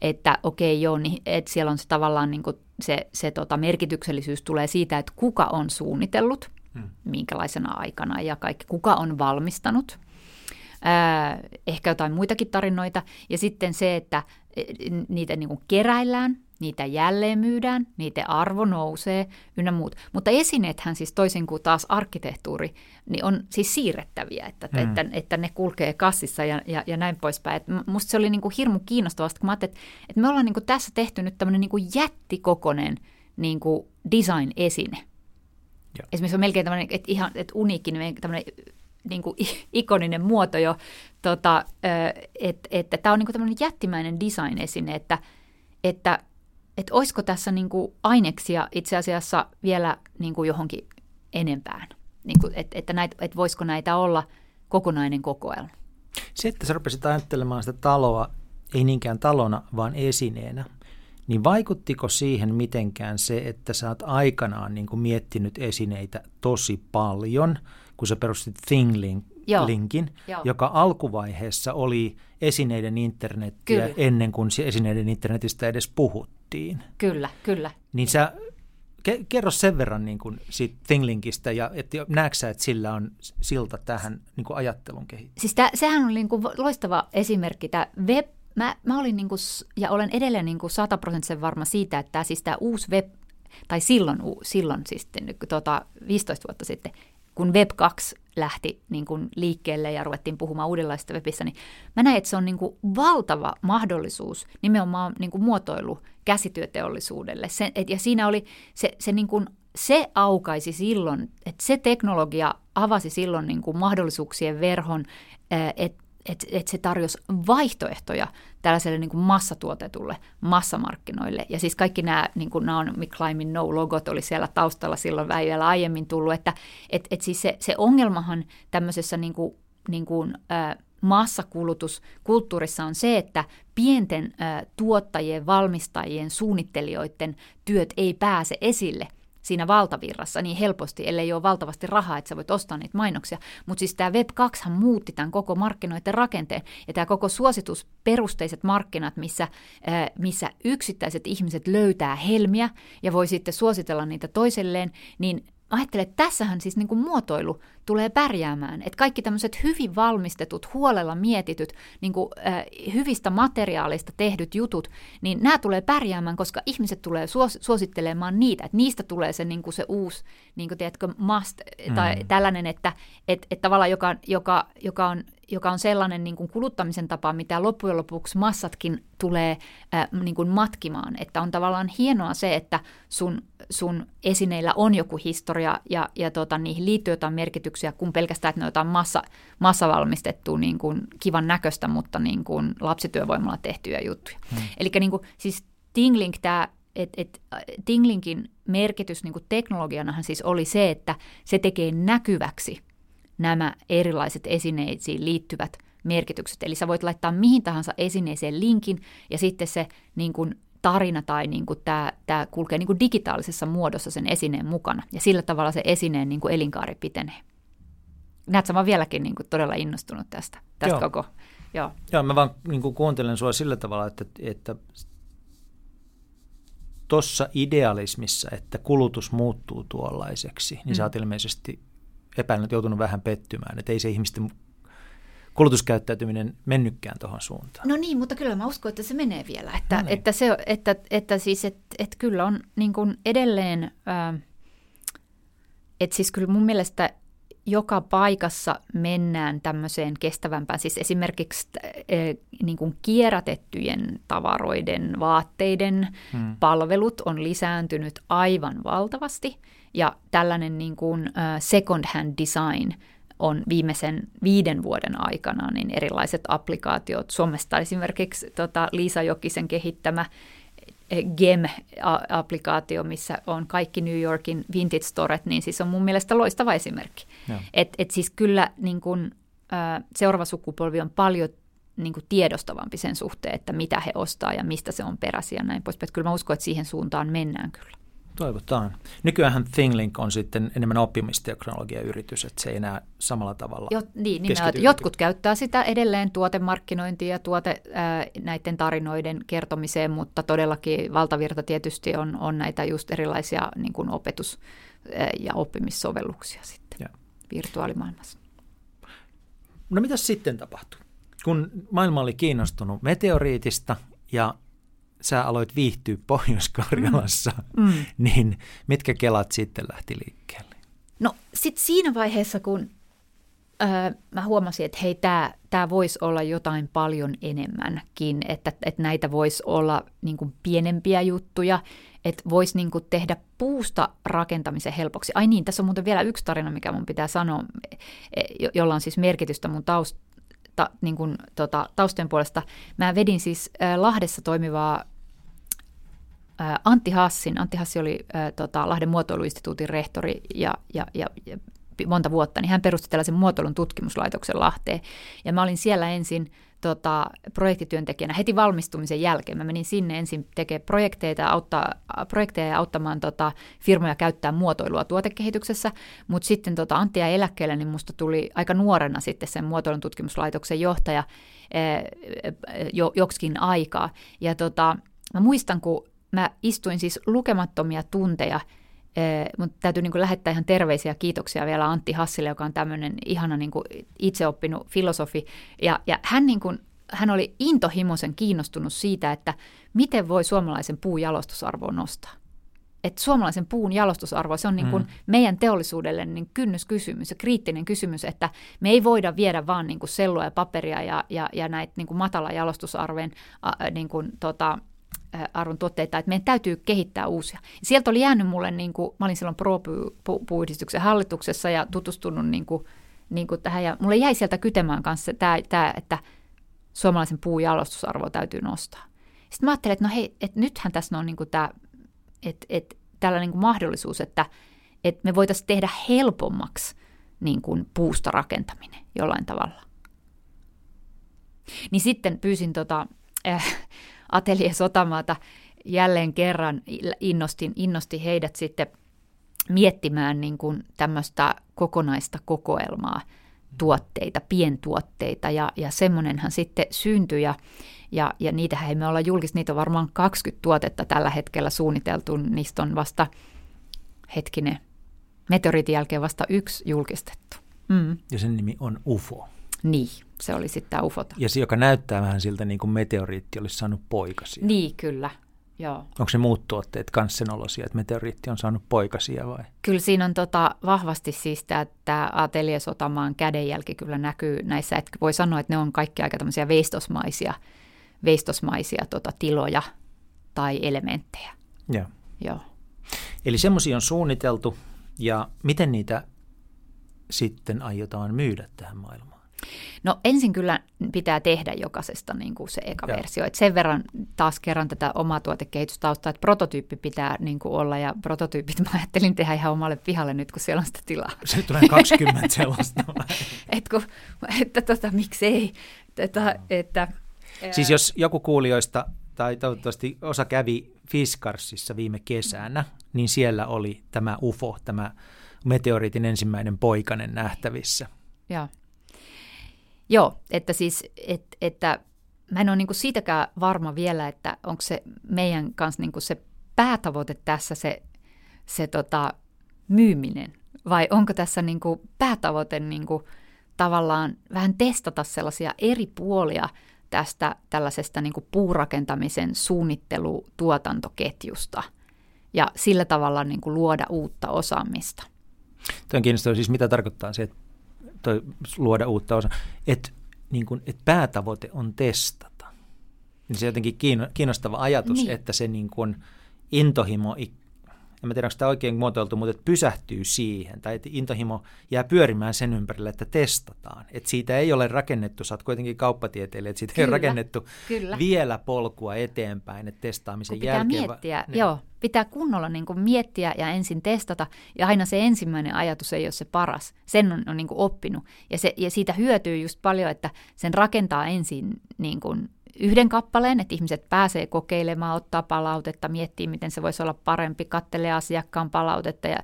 että okei okay, joo, niin, että siellä on se tavallaan niin kuin se, se tota merkityksellisyys tulee siitä, että kuka on suunnitellut, hmm. minkälaisena aikana ja kaikki, kuka on valmistanut – ää, ehkä jotain muitakin tarinoita. Ja sitten se, että e, niitä niin kuin keräillään, niitä jälleen myydään, niiden arvo nousee ynnä muut. Mutta esineethän siis toisin kuin taas arkkitehtuuri, niin on siis siirrettäviä, että, mm. että, että ne kulkee kassissa ja, ja, ja näin poispäin. Et musta se oli niin kuin hirmu kiinnostavasti, kun mä ajattelin, että, että me ollaan niin kuin tässä tehty nyt tämmöinen niin kuin jättikokonen niin kuin design-esine. Ja. Esimerkiksi on melkein tämmöinen, että ihan että uniikki, niin tämmöinen niin kuin ikoninen muoto jo, tota, että et, tämä on niin kuin tämmöinen jättimäinen design-esine, että, että että olisiko tässä niin kuin aineksia itse asiassa vielä niin kuin johonkin enempään, niin kuin, että, että, näitä, että voisiko näitä olla kokonainen kokoelma. Se, että sä rupesit ajattelemaan sitä taloa, ei niinkään talona, vaan esineenä, niin vaikuttiko siihen mitenkään se, että sä oot aikanaan niin kuin miettinyt esineitä tosi paljon, kun sä perustit Thinglinkin, joka alkuvaiheessa oli esineiden internettiä Kyllä. ennen kuin esineiden internetistä edes puhuttiin. Kyllä, kyllä. Niin sä kerro sen verran niin kuin siitä Thinglinkistä ja että näetkö sä, että sillä on silta tähän niin kuin ajattelun kehittämiseen? Siis tää, sehän on niin kuin loistava esimerkki, tämä web Mä, mä olin niin kuin, ja olen edelleen niin kuin sataprosenttisen varma siitä, että tämä, siis tämä uusi web, tai silloin, silloin siis tota, 15 vuotta sitten, kun Web 2 lähti niin kuin liikkeelle ja ruvettiin puhumaan uudenlaisesta webistä, niin mä näin, että se on niin kuin valtava mahdollisuus nimenomaan niin kuin muotoilu käsityöteollisuudelle. Se, et, ja siinä oli se, se, niin kuin, se aukaisi silloin, että se teknologia avasi silloin niin kuin mahdollisuuksien verhon, että että et se tarjosi vaihtoehtoja tällaiselle niin kuin massatuotetulle massamarkkinoille. Ja siis kaikki nämä, niin kuin Naomi Climbing No-logot oli siellä taustalla silloin vielä aiemmin tullut, että et, et siis se, se ongelmahan tämmöisessä niin kuin, niin kuin, äh, massakulutuskulttuurissa on se, että pienten äh, tuottajien, valmistajien, suunnittelijoiden työt ei pääse esille – siinä valtavirrassa niin helposti, ellei ole valtavasti rahaa, että sä voit ostaa niitä mainoksia. Mutta siis tämä Web 2 muutti tämän koko markkinoiden rakenteen ja tämä koko suositusperusteiset markkinat, missä, missä yksittäiset ihmiset löytää helmiä ja voi sitten suositella niitä toiselleen, niin ajattelen, että tässähän siis niin kuin muotoilu tulee pärjäämään. Että kaikki tämmöiset hyvin valmistetut, huolella mietityt, niin kuin, äh, hyvistä materiaalista tehdyt jutut, niin nämä tulee pärjäämään, koska ihmiset tulee suos, suosittelemaan niitä. Että niistä tulee se, niin kuin se uusi, niin kuin, tiedätkö, must, tai mm. tällainen, että et, et tavallaan joka, joka, joka on joka on sellainen niin kuin kuluttamisen tapa, mitä loppujen lopuksi massatkin tulee äh, niin kuin matkimaan. Että on tavallaan hienoa se, että sun, sun esineillä on joku historia ja, ja tota, niihin liittyy jotain merkityksiä, kun pelkästään, että ne on jotain massa, massavalmistettua niin kuin kivan näköistä, mutta niin kuin lapsityövoimalla tehtyjä juttuja. Hmm. Eli niin kuin, siis Tinglink, tämä et, et, Tinglinkin merkitys niin kuin teknologianahan siis oli se, että se tekee näkyväksi – nämä erilaiset esineisiin liittyvät merkitykset. Eli sä voit laittaa mihin tahansa esineeseen linkin ja sitten se niin kuin tarina tai niin kuin tämä, tämä kulkee niin kuin digitaalisessa muodossa sen esineen mukana. Ja sillä tavalla se esineen niin kuin elinkaari pitenee. Näet sä, mä vieläkin niin kuin todella innostunut tästä, tästä Joo. koko. Joo. Joo, mä vaan niin kuin kuuntelen sua sillä tavalla, että, että tuossa idealismissa, että kulutus muuttuu tuollaiseksi, niin mm. sä oot ilmeisesti epäilen, että joutunut vähän pettymään, että ei se ihmisten kulutuskäyttäytyminen mennytkään tuohon suuntaan. No niin, mutta kyllä mä uskon, että se menee vielä. Että, no niin. että, se, että, että siis, että, että kyllä on niin kuin edelleen, että siis kyllä mun mielestä joka paikassa mennään tämmöiseen kestävämpään, siis esimerkiksi äh, niin kuin kierrätettyjen tavaroiden, vaatteiden hmm. palvelut on lisääntynyt aivan valtavasti – ja tällainen niin kuin second hand design on viimeisen viiden vuoden aikana niin erilaiset applikaatiot. Suomesta esimerkiksi tota, Liisa Jokisen kehittämä GEM-applikaatio, missä on kaikki New Yorkin vintage storet, niin siis on mun mielestä loistava esimerkki. Et, et siis kyllä niin kun, seuraava sukupolvi on paljon niin kuin tiedostavampi sen suhteen, että mitä he ostaa ja mistä se on peräisin ja näin poispäin. Kyllä mä uskon, että siihen suuntaan mennään kyllä. Toivotaan. Nykyään ThingLink on sitten enemmän oppimisteknologiayritys, että se ei enää samalla tavalla jo, niin, niin Jotkut käyttää sitä edelleen tuotemarkkinointiin ja tuote, ää, näiden tarinoiden kertomiseen, mutta todellakin valtavirta tietysti on, on näitä just erilaisia niin kuin opetus- ja oppimissovelluksia sitten ja. virtuaalimaailmassa. No mitä sitten tapahtui? Kun maailma oli kiinnostunut meteoriitista ja sä aloit viihtyä Pohjois-Karjalassa, mm. mm. niin mitkä kelat sitten lähti liikkeelle? No sitten siinä vaiheessa, kun öö, mä huomasin, että hei, tämä tää voisi olla jotain paljon enemmänkin, että, että näitä voisi olla niin kuin pienempiä juttuja, että voisi niin kuin tehdä puusta rakentamisen helpoksi. Ai niin, tässä on muuten vielä yksi tarina, mikä mun pitää sanoa, e, jolla on siis merkitystä mun taust, ta, niin kuin, tota, taustojen puolesta. Mä vedin siis äh, Lahdessa toimivaa Antti Hassin. Antti Hassi oli tota, Lahden muotoiluinstituutin rehtori ja, ja, ja, ja monta vuotta, niin hän perusti tällaisen muotoilun tutkimuslaitoksen Lahteen. Ja mä olin siellä ensin tota, projektityöntekijänä heti valmistumisen jälkeen. Mä menin sinne ensin tekemään projekteja, auttaa, projekteja ja auttamaan tota, firmoja käyttää muotoilua tuotekehityksessä, mutta sitten tota, Antti ja eläkkeelle, niin musta tuli aika nuorena sitten sen muotoilun tutkimuslaitoksen johtaja eh, jo, joksikin aikaa. Ja tota, mä muistan, kun mä istuin siis lukemattomia tunteja – mutta täytyy niin lähettää ihan terveisiä kiitoksia vielä Antti Hassille, joka on tämmöinen ihana niin itseoppinut filosofi. Ja, ja hän, niin kuin, hän oli intohimoisen kiinnostunut siitä, että miten voi suomalaisen puun jalostusarvoa nostaa. Et suomalaisen puun jalostusarvo, se on niin kuin mm. meidän teollisuudelle niin kynnyskysymys ja kriittinen kysymys, että me ei voida viedä vaan niin kuin sellua ja paperia ja, ja, ja näitä niin kuin matala jalostusarven niin kuin, tota, arvon tuotteita, että meidän täytyy kehittää uusia. Sieltä oli jäänyt mulle, niin kuin, mä olin silloin Pro-puuydistyksen hallituksessa ja tutustunut niin kuin, niin kuin tähän, ja mulle jäi sieltä kytemään kanssa tämä, tämä että suomalaisen puun jalostusarvoa täytyy nostaa. Sitten mä ajattelin, että no hei, että nythän tässä on niin kuin tämä, että, että tällä niin kuin mahdollisuus, että, että me voitaisiin tehdä helpommaksi niin kuin puusta rakentaminen jollain tavalla. Niin sitten pyysin tota, äh, Atelier Sotamaata jälleen kerran innostin, innosti heidät sitten miettimään niin kuin tämmöistä kokonaista kokoelmaa tuotteita, pientuotteita ja, ja semmoinenhan sitten syntyi ja, ja, ja niitähän ei me olla julkista, niitä on varmaan 20 tuotetta tällä hetkellä suunniteltu, niistä on vasta hetkinen, meteoriitin jälkeen vasta yksi julkistettu. Mm. Ja sen nimi on UFO. Niin, se oli sitten tämä ufota. Ja se, joka näyttää vähän siltä niin kuin meteoriitti olisi saanut poikasia. Niin, kyllä. Joo. Onko se muut tuotteet myös sen olosia, että meteoriitti on saanut poikasia vai? Kyllä siinä on tota, vahvasti siis tämä Atelier Sotamaan kädenjälki kyllä näkyy näissä, että voi sanoa, että ne on kaikki aika tämmöisiä veistosmaisia, veistosmaisia tota, tiloja tai elementtejä. Joo. Joo. Eli semmoisia on suunniteltu ja miten niitä sitten aiotaan myydä tähän maailmaan? No ensin kyllä pitää tehdä jokaisesta niin kuin se eka Joo. versio. Et sen verran taas kerran tätä omaa tuotekehitystaustaa, että prototyyppi pitää niin kuin olla ja prototyypit mä ajattelin tehdä ihan omalle pihalle nyt, kun siellä on sitä tilaa. Se tulee 20 sellaista. Et kun, että tota, miksei. Tätä, että, siis jos joku kuulijoista tai toivottavasti osa kävi Fiskarsissa viime kesänä, niin siellä oli tämä UFO, tämä meteoriitin ensimmäinen poikanen nähtävissä. Joo. Joo, että siis, et, että mä en ole niin siitäkään varma vielä, että onko se meidän kanssa niin se päätavoite tässä se, se tota, myyminen, vai onko tässä niin päätavoite niin tavallaan vähän testata sellaisia eri puolia tästä tällaisesta niin puurakentamisen suunnittelu-tuotantoketjusta ja sillä tavalla niin luoda uutta osaamista. Tämä on kiinnostavaa, siis mitä tarkoittaa se, että toi, luoda uutta osaa, että niin kun, et päätavoite on testata. Niin se on jotenkin kiinnostava ajatus, niin. että se niin kun intohimo en mä tiedä, onko tämä oikein muotoiltu, mutta että pysähtyy siihen, tai että intohimo jää pyörimään sen ympärille, että testataan. Että siitä ei ole rakennettu, sä oot kuitenkin kauppatieteilijä, että siitä kyllä, ei ole rakennettu kyllä. vielä polkua eteenpäin, että testaamisen pitää jälkeen. Miettiä, va- niin. joo, pitää kunnolla niin kuin miettiä ja ensin testata, ja aina se ensimmäinen ajatus ei ole se paras. Sen on, on niin kuin oppinut, ja, se, ja siitä hyötyy just paljon, että sen rakentaa ensin niin kuin yhden kappaleen, että ihmiset pääsee kokeilemaan, ottaa palautetta, miettii, miten se voisi olla parempi, kattelee asiakkaan palautetta ja,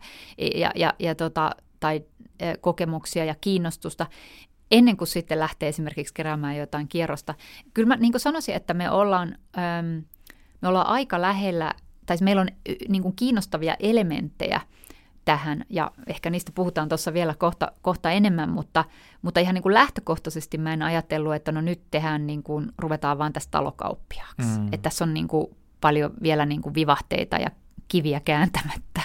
ja, ja, ja tota, tai e, kokemuksia ja kiinnostusta ennen kuin sitten lähtee esimerkiksi keräämään jotain kierrosta. Kyllä mä niin sanoisin, että me ollaan, me ollaan aika lähellä, tai meillä on niin kuin kiinnostavia elementtejä – tähän, ja ehkä niistä puhutaan tuossa vielä kohta, kohta enemmän, mutta, mutta ihan niin kuin lähtökohtaisesti mä en ajatellut, että no nyt tehdään niin kuin, ruvetaan vaan tästä talokauppiaaksi. Mm. Että tässä on niin kuin paljon vielä niin kuin vivahteita ja kiviä kääntämättä.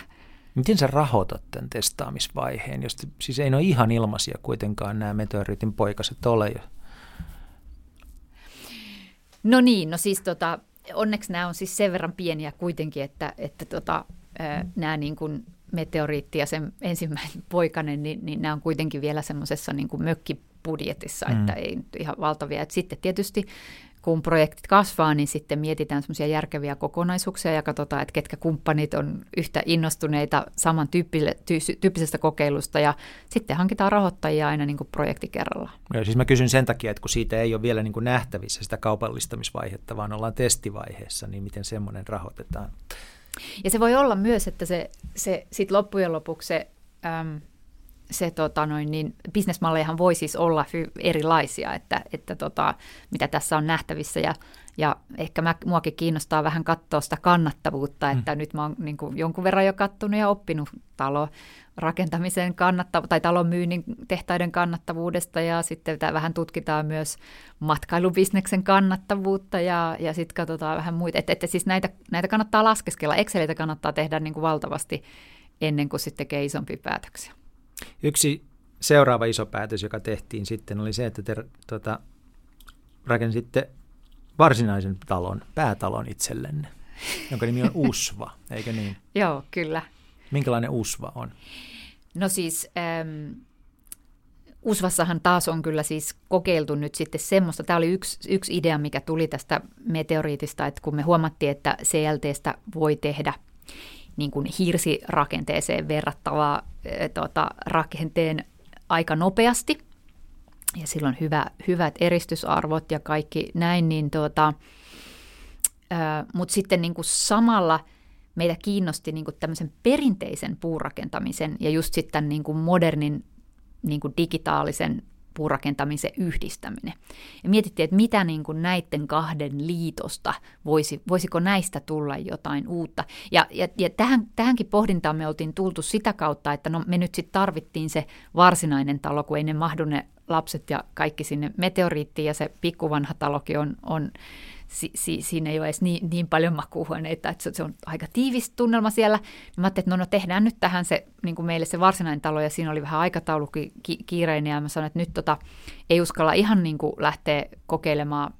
Miten sä rahoitat tämän testaamisvaiheen, jos siis ei ole ihan ilmaisia kuitenkaan nämä meteoriitin poikaset ole? No niin, no siis tota, onneksi nämä on siis sen verran pieniä kuitenkin, että, että tota, nämä niin kuin meteoriitti ja sen ensimmäinen poikainen, niin, niin nämä on kuitenkin vielä semmoisessa niin kuin mökkibudjetissa, mm. että ei ihan valtavia. Et sitten tietysti kun projektit kasvaa, niin sitten mietitään semmoisia järkeviä kokonaisuuksia ja katsotaan, että ketkä kumppanit on yhtä innostuneita samantyyppisestä kokeilusta ja sitten hankitaan rahoittajia aina niin kuin projekti kerrallaan. Siis mä kysyn sen takia, että kun siitä ei ole vielä niin kuin nähtävissä sitä kaupallistamisvaihetta, vaan ollaan testivaiheessa, niin miten semmoinen rahoitetaan? Ja se voi olla myös, että se, se sit loppujen lopuksi se... Äm, se tota noin, niin bisnesmallejahan voi siis olla erilaisia, että, että tota, mitä tässä on nähtävissä. Ja, ja ehkä mä, muakin kiinnostaa vähän katsoa sitä kannattavuutta, että mm. nyt mä oon niin kuin, jonkun verran jo kattonut ja oppinut talo rakentamisen kannattavu- tai talon myynnin tehtaiden kannattavuudesta ja sitten vähän tutkitaan myös matkailubisneksen kannattavuutta ja, ja sitten katsotaan vähän muita. Että, että siis näitä, näitä kannattaa laskeskella, Excelitä kannattaa tehdä niin kuin valtavasti ennen kuin sitten tekee isompia päätöksiä. Yksi seuraava iso päätös, joka tehtiin sitten, oli se, että te tota, rakensitte varsinaisen talon, päätalon itsellenne, jonka nimi on Usva, eikö niin? Joo, kyllä. Minkälainen Usva on? No siis... Ähm, Usvassahan taas on kyllä siis kokeiltu nyt sitten semmoista, tämä oli yksi, yksi idea, mikä tuli tästä meteoriitista, että kun me huomattiin, että CLTstä voi tehdä niin kuin hirsirakenteeseen verrattavaa e, tota, rakenteen aika nopeasti. Ja silloin hyvä, hyvät eristysarvot ja kaikki näin, niin tuota, mutta sitten niin kuin samalla meitä kiinnosti niin kuin tämmöisen perinteisen puurakentamisen ja just sitten niin kuin modernin niin kuin digitaalisen puurakentamisen yhdistäminen. Ja mietittiin, että mitä niin kuin näiden kahden liitosta, voisi, voisiko näistä tulla jotain uutta. Ja, ja, ja tähän, tähänkin pohdintaan me oltiin tultu sitä kautta, että no me nyt sitten tarvittiin se varsinainen talo, kun ei ne mahdu ne lapset ja kaikki sinne meteoriittiin ja se pikkuvanha talokin on, on si, si, siinä ei ole edes niin, niin paljon makuuhuoneita, että se, se on aika tiivis tunnelma siellä. Mä ajattelin, että no, no tehdään nyt tähän se, niin kuin meille se varsinainen talo, ja siinä oli vähän aikataulu ki, kiireinen, ja mä sanoin, että nyt tota, ei uskalla ihan niin kuin lähteä kokeilemaan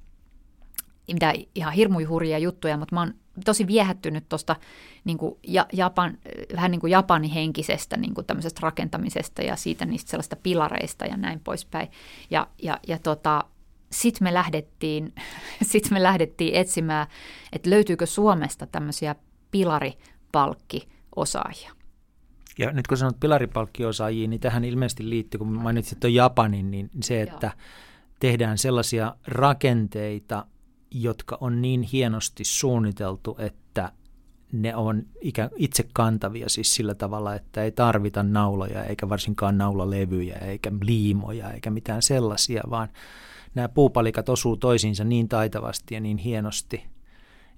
mitä ihan hirmuja hurjia juttuja, mutta mä oon tosi viehättynyt tuosta niin ja, Japan, vähän niin kuin Japanin henkisestä niin kuin tämmöisestä rakentamisesta ja siitä niistä sellaista pilareista ja näin poispäin. Ja, ja, ja tota, sitten me lähdettiin, sit me lähdettiin etsimään, että löytyykö Suomesta tämmöisiä pilaripalkkiosaajia. Ja nyt kun sanot pilaripalkkiosaajia, niin tähän ilmeisesti liittyy, kun mainitsit tuon Japanin, niin se, että Joo. tehdään sellaisia rakenteita, jotka on niin hienosti suunniteltu, että ne on ikään itse kantavia siis sillä tavalla, että ei tarvita nauloja eikä varsinkaan naulalevyjä eikä liimoja eikä mitään sellaisia, vaan nämä puupalikat osuu toisiinsa niin taitavasti ja niin hienosti,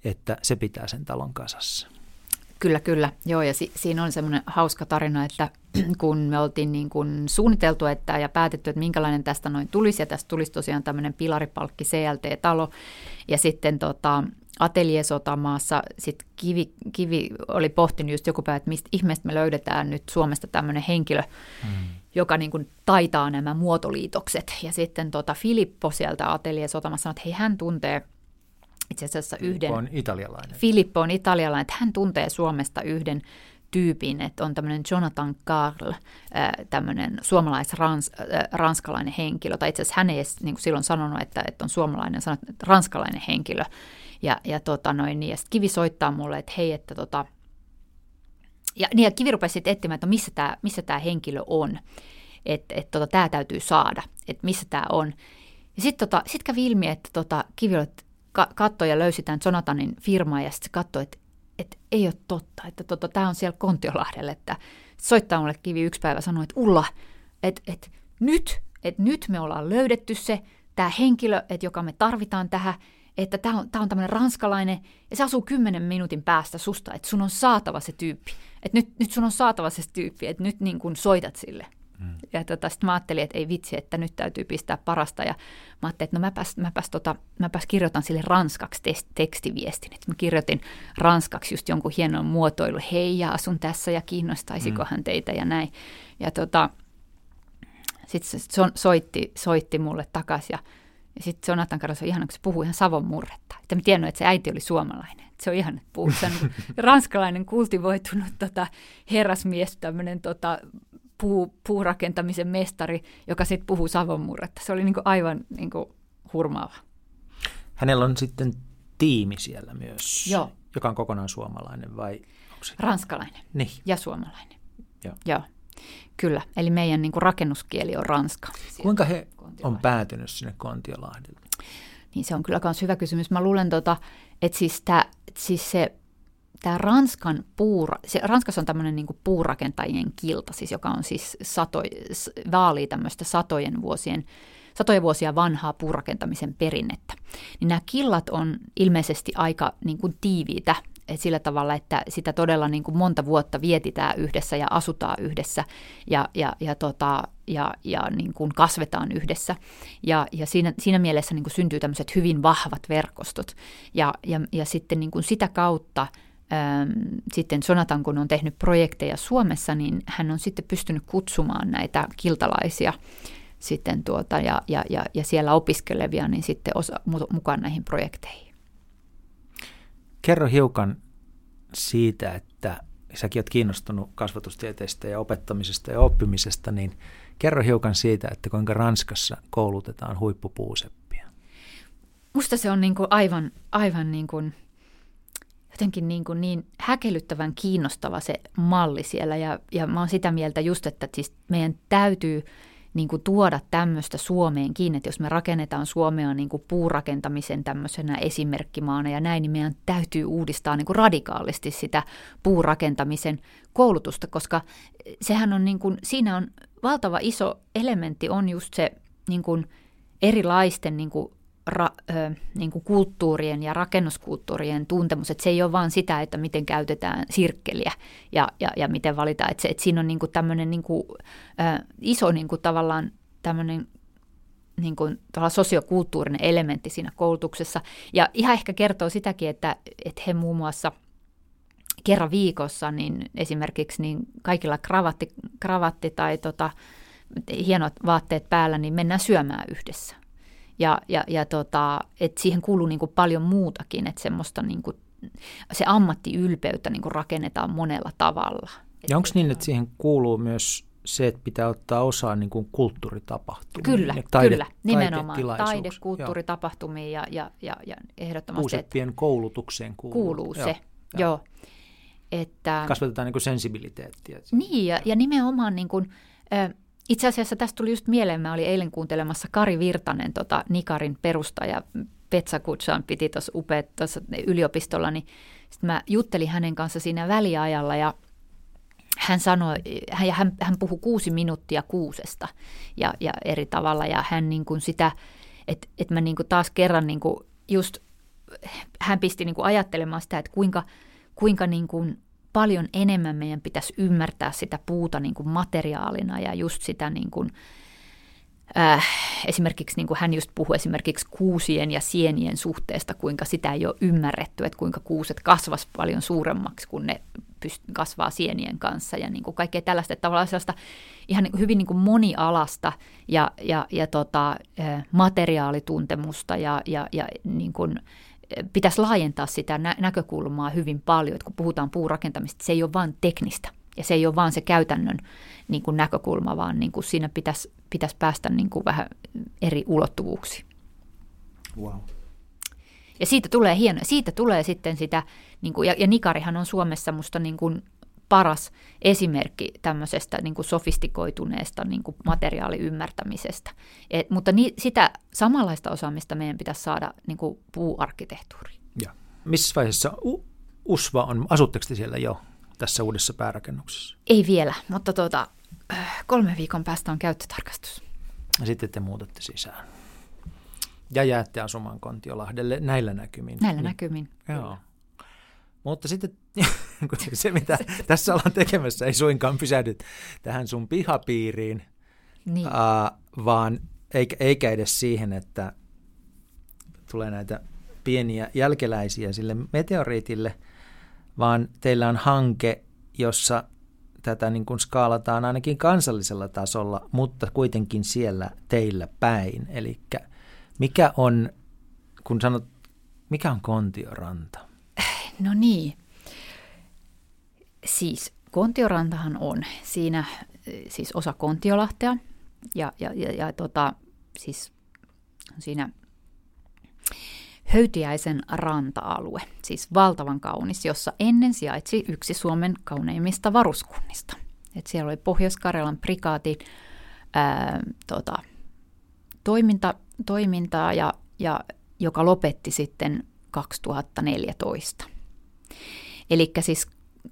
että se pitää sen talon kasassa. Kyllä, kyllä. Joo, ja si- siinä on semmoinen hauska tarina, että kun me oltiin niin kuin suunniteltu että, ja päätetty, että minkälainen tästä noin tulisi, ja tästä tulisi tosiaan tämmöinen pilaripalkki CLT-talo, ja sitten tota, Ateliesotamaassa sit Kivi, Kivi oli pohtinut just joku päivä, että mistä ihmeestä me löydetään nyt Suomesta tämmöinen henkilö, mm joka niin kuin taitaa nämä muotoliitokset. Ja sitten tota Filippo sieltä Atelier Sotamassa sanoi, että hei, hän tuntee itse asiassa yhden... Filippo on italialainen. Filippo on italialainen, että hän tuntee Suomesta yhden tyypin, että on tämmöinen Jonathan Carl, tämmöinen suomalais-ranskalainen henkilö, tai itse asiassa hän ei edes niin kuin silloin sanonut, että, että on suomalainen, sanoi, että ranskalainen henkilö. Ja, ja, tota noin, niin, ja sitten Kivi soittaa mulle, että hei, että tota, ja, niin ja Kivi rupesi sitten etsimään, että missä tämä missä tää henkilö on, että et, tota, tämä täytyy saada, että missä tämä on. Ja sitten tota, sit kävi ilmi, että tota, Kivi ka- katsoi ja löysi tämän Jonathanin firmaa ja sitten katsoi, että et ei ole totta, että tota, tämä on siellä Kontiolahdella, että soittaa mulle Kivi yksi päivä sanoi, että Ulla, että et, nyt, että nyt me ollaan löydetty se, tämä henkilö, että joka me tarvitaan tähän, että tämä on, tää on tämmöinen ranskalainen, ja se asuu kymmenen minuutin päästä susta, että sun on saatava se tyyppi. Että nyt, nyt sun on saatava se tyyppi, että nyt niin kun soitat sille. Mm. Ja tota, sitten mä ajattelin, että ei vitsi, että nyt täytyy pistää parasta. Ja mä ajattelin, että no mäpäs, mäpäs, tota, mäpäs kirjoitan sille ranskaksi tekstiviestin. Että mä kirjoitin ranskaksi just jonkun hienon muotoilu. Hei, ja asun tässä ja kiinnostaisikohan mm. teitä ja näin. Ja tota, sitten se soitti, soitti mulle takaisin ja, ja sitten Jonathan Carlos on ihana, kun se puhuu ihan Savon murretta. Että mä tiennyt, että se äiti oli suomalainen. Että se on ihan, että puhuu ranskalainen kultivoitunut tota, herrasmies, tämmöinen tota, puu, puurakentamisen mestari, joka sitten puhuu Savon murretta. Se oli niinku aivan niinku hurmaava. Hänellä on sitten tiimi siellä myös, Joo. joka on kokonaan suomalainen vai? se... Ranskalainen niin. ja suomalainen. Joo. Joo. Kyllä, eli meidän niin kuin rakennuskieli on ranska. Kuinka he on päätynyt sinne Kontiolahdelle? Niin se on kyllä myös hyvä kysymys. Mä luulen, tota, että siis, tää, siis se tämä Ranskan puura, se, Ranskassa on tämmöinen niin puurakentajien kilta, siis joka on siis sato, vaalii tämmöistä satojen vuosien, satoja vuosia vanhaa puurakentamisen perinnettä. Niin nämä killat on ilmeisesti aika niin kuin tiiviitä sillä tavalla, että sitä todella niin kuin monta vuotta vietitään yhdessä ja asutaan yhdessä ja, ja, ja, tota, ja, ja niin kuin kasvetaan yhdessä. Ja, ja siinä, siinä mielessä niin kuin syntyy tämmöiset hyvin vahvat verkostot. Ja, ja, ja sitten niin kuin sitä kautta sitten Sonatan, kun on tehnyt projekteja Suomessa, niin hän on sitten pystynyt kutsumaan näitä kiltalaisia sitten tuota, ja, ja, ja, ja siellä opiskelevia niin sitten osa, mukaan näihin projekteihin. Kerro hiukan siitä, että säkin olet kiinnostunut kasvatustieteestä ja opettamisesta ja oppimisesta, niin kerro hiukan siitä, että kuinka Ranskassa koulutetaan huippupuuseppiä. Musta se on niin kuin aivan, aivan niin kuin, jotenkin niin, kuin niin häkellyttävän kiinnostava se malli siellä. Ja, ja mä oon sitä mieltä just, että siis meidän täytyy – niin kuin tuoda tämmöistä Suomeen kiinni, että jos me rakennetaan Suomea niin kuin puurakentamisen tämmöisenä esimerkkimaana ja näin, niin meidän täytyy uudistaa niin kuin radikaalisti sitä puurakentamisen koulutusta, koska sehän on niin kuin, siinä on valtava iso elementti on just se niin kuin erilaisten niin kuin ra, ö, niin kuin kulttuurien ja rakennuskulttuurien tuntemus, että se ei ole vain sitä, että miten käytetään sirkkeliä ja, ja, ja miten valitaan, että, se, että siinä on niin kuin tämmöinen niin kuin, ö, iso niin kuin tavallaan tämmöinen niin kuin, sosiokulttuurinen elementti siinä koulutuksessa. Ja ihan ehkä kertoo sitäkin, että, että he muun muassa kerran viikossa niin esimerkiksi niin kaikilla kravatti, kravatti tai tota, hienot vaatteet päällä, niin mennään syömään yhdessä. Ja, ja, ja tota, et siihen kuuluu niin kuin paljon muutakin, että semmoista niin kuin, se ammattiylpeyttä niin kuin rakennetaan monella tavalla. Ja onko niin, että siihen kuuluu myös se, että pitää ottaa osaa niin kuin kulttuuritapahtumiin? Kyllä, taide, kyllä, nimenomaan taide, kulttuuritapahtumiin ja, ja, ja, ja ehdottomasti. Puuseppien koulutukseen kuuluu. Kuuluu se, joo. joo. Että, Kasvatetaan niin kuin sensibiliteettiä. Niin, ja, ja nimenomaan niin kuin, itse asiassa tästä tuli just mieleen, mä olin eilen kuuntelemassa Kari Virtanen, tota Nikarin perustaja, Petsa Kutsan piti tuossa upeat tuossa yliopistolla, niin sitten mä juttelin hänen kanssa siinä väliajalla ja hän sanoi, hän, hän, hän puhui kuusi minuuttia kuusesta ja, ja eri tavalla. Ja hän niin kuin sitä, että et mä niin kuin taas kerran niin kuin just, hän pisti niin kuin ajattelemaan sitä, että kuinka, kuinka niin kuin paljon enemmän meidän pitäisi ymmärtää sitä puuta niin kuin materiaalina ja just sitä niin kuin, äh, esimerkiksi niin kuin hän just puhui esimerkiksi kuusien ja sienien suhteesta, kuinka sitä ei ole ymmärretty, että kuinka kuuset kasvas paljon suuremmaksi, kun ne pyst- kasvaa sienien kanssa ja niin kuin kaikkea tällaista, että tavallaan sellaista ihan niin kuin hyvin niin kuin monialasta ja, ja, ja tota, äh, materiaalituntemusta ja, ja, ja niin kuin, pitäisi laajentaa sitä nä- näkökulmaa hyvin paljon, että kun puhutaan puurakentamista, se ei ole vain teknistä ja se ei ole vain se käytännön niin kuin näkökulma, vaan niin kuin siinä pitäisi, pitäisi päästä niin kuin vähän eri ulottuvuuksiin. Wow. Ja siitä tulee hieno, siitä tulee sitten sitä, niin kuin, ja, ja Nikarihan on Suomessa musta niin kuin paras esimerkki tämmöisestä niin kuin sofistikoituneesta niin kuin materiaaliymmärtämisestä. Et, mutta ni, sitä samanlaista osaamista meidän pitäisi saada niin kuin puuarkkitehtuuriin. Ja. Missä vaiheessa U- USVA on, asutteko te siellä jo tässä uudessa päärakennuksessa? Ei vielä, mutta tuota, kolme viikon päästä on käyttötarkastus. Ja sitten te muutatte sisään. Ja jäätte asumaan Kontiolahdelle näillä näkymin. Näillä niin. näkymin. Joo. Mutta sitten se, mitä tässä ollaan tekemässä, ei suinkaan pysähdy tähän sun pihapiiriin, niin. uh, vaan eikä, eikä edes siihen, että tulee näitä pieniä jälkeläisiä sille meteoriitille, vaan teillä on hanke, jossa tätä niin kuin skaalataan ainakin kansallisella tasolla, mutta kuitenkin siellä teillä päin. Eli mikä on, kun sanot, mikä on Kontioranta? No niin, siis Kontiorantahan on siinä siis osa Kontiolahtea ja, ja, ja, ja tota, siis siinä Höytiäisen ranta-alue, siis valtavan kaunis, jossa ennen sijaitsi yksi Suomen kauneimmista varuskunnista. Et siellä oli Pohjois-Karjalan prikaatin ää, tota, toiminta, toimintaa, ja, ja, joka lopetti sitten 2014. Eli siis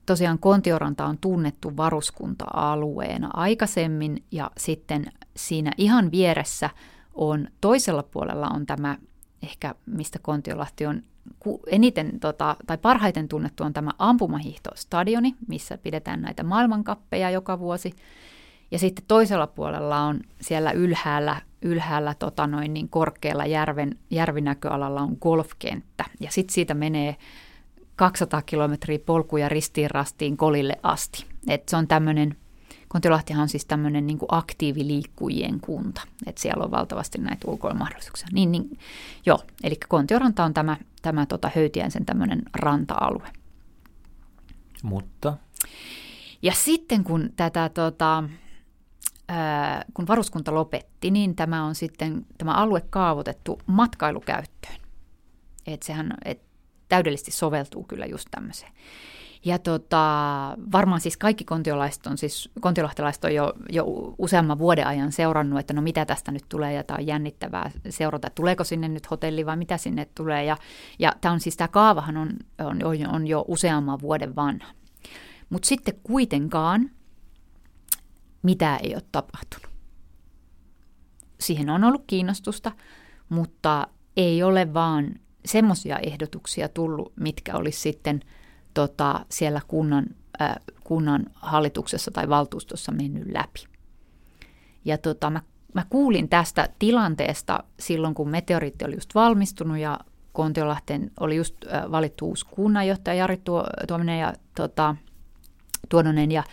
tosiaan Kontioranta on tunnettu varuskunta-alueena aikaisemmin ja sitten siinä ihan vieressä on toisella puolella on tämä ehkä mistä Kontiolahti on eniten tota, tai parhaiten tunnettu on tämä ampumahiihtostadioni, missä pidetään näitä maailmankappeja joka vuosi. Ja sitten toisella puolella on siellä ylhäällä, ylhäällä tota noin niin korkealla järven, järvinäköalalla on golfkenttä. Ja sitten siitä menee 200 kilometriä polkuja ristiin rastiin kolille asti. Et se on tämmöinen, Kontiolahtihan on siis tämmöinen niin aktiiviliikkujien kunta, että siellä on valtavasti näitä ulkoilumahdollisuuksia. Niin, niin, joo, eli Kontioranta on tämä, tämä tota, Höytiäisen tämmöinen ranta-alue. Mutta? Ja sitten kun tätä tota, ää, kun varuskunta lopetti, niin tämä on sitten tämä alue kaavoitettu matkailukäyttöön. Et sehän, et täydellisesti soveltuu kyllä just tämmöiseen. Ja tota, varmaan siis kaikki kontiolaiset on, siis kontiolahtelaiset on jo, jo useamman vuoden ajan seurannut, että no mitä tästä nyt tulee, ja tämä on jännittävää seurata, tuleeko sinne nyt hotelli vai mitä sinne tulee. Ja, ja tämä on siis, tämä kaavahan on, on, on jo useamman vuoden vanha. Mutta sitten kuitenkaan mitä ei ole tapahtunut. Siihen on ollut kiinnostusta, mutta ei ole vaan semmoisia ehdotuksia tullut, mitkä olisi sitten tota, siellä kunnan, äh, kunnan hallituksessa tai valtuustossa mennyt läpi. Ja tota, mä, mä kuulin tästä tilanteesta silloin, kun meteoriitti oli just valmistunut ja Kontiolahteen oli just äh, valittu uusi kunnanjohtaja Jari Tuominen ja tota, Tuodonen ja,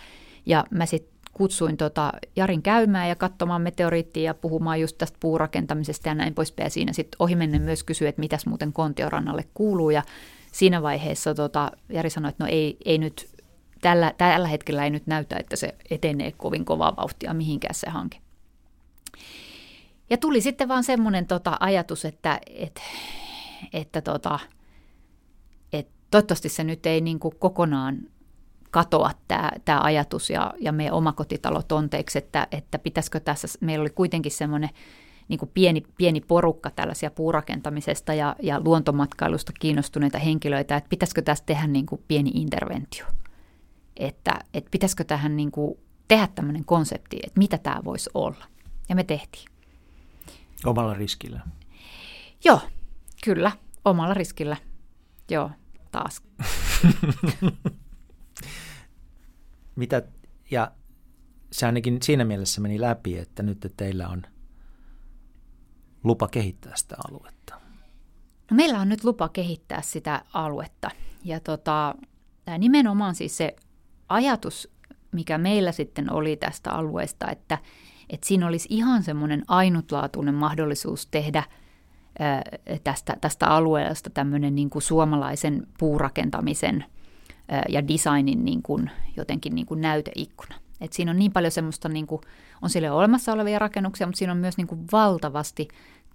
ja mä sitten kutsuin tota Jarin käymään ja katsomaan meteoriittia ja puhumaan just tästä puurakentamisesta ja näin poispäin. Ja siinä sitten ohimennen myös kysyi, että mitäs muuten Kontiorannalle kuuluu ja siinä vaiheessa tota, Jari sanoi, että no ei, ei nyt, tällä, tällä hetkellä ei nyt näytä, että se etenee kovin kovaa vauhtia mihinkään se hanke. Ja tuli sitten vaan semmoinen tota, ajatus, että, että, että, tota, että toivottavasti se nyt ei niin kuin kokonaan katoa tämä, tämä ajatus ja, ja meidän omakotitalo tonteeksi, että, että pitäisikö tässä, meillä oli kuitenkin semmoinen niin kuin pieni, pieni porukka tällaisia puurakentamisesta ja, ja luontomatkailusta kiinnostuneita henkilöitä, että pitäisikö tässä tehdä niin kuin pieni interventio. Että, että pitäisikö tähän niin kuin tehdä tämmöinen konsepti, että mitä tämä voisi olla. Ja me tehtiin. Omalla riskillä? Joo, kyllä, omalla riskillä. Joo, taas. mitä, ja se ainakin siinä mielessä meni läpi, että nyt teillä on lupa kehittää sitä aluetta. No meillä on nyt lupa kehittää sitä aluetta. Ja tota, tämä nimenomaan siis se ajatus, mikä meillä sitten oli tästä alueesta, että, että siinä olisi ihan semmoinen ainutlaatuinen mahdollisuus tehdä tästä, tästä alueesta tämmöinen niin kuin suomalaisen puurakentamisen – ja designin niin kuin, jotenkin niin kuin näyteikkuna. Et siinä on niin paljon semmoista, niin kuin, on sille olemassa olevia rakennuksia, mutta siinä on myös niin kuin valtavasti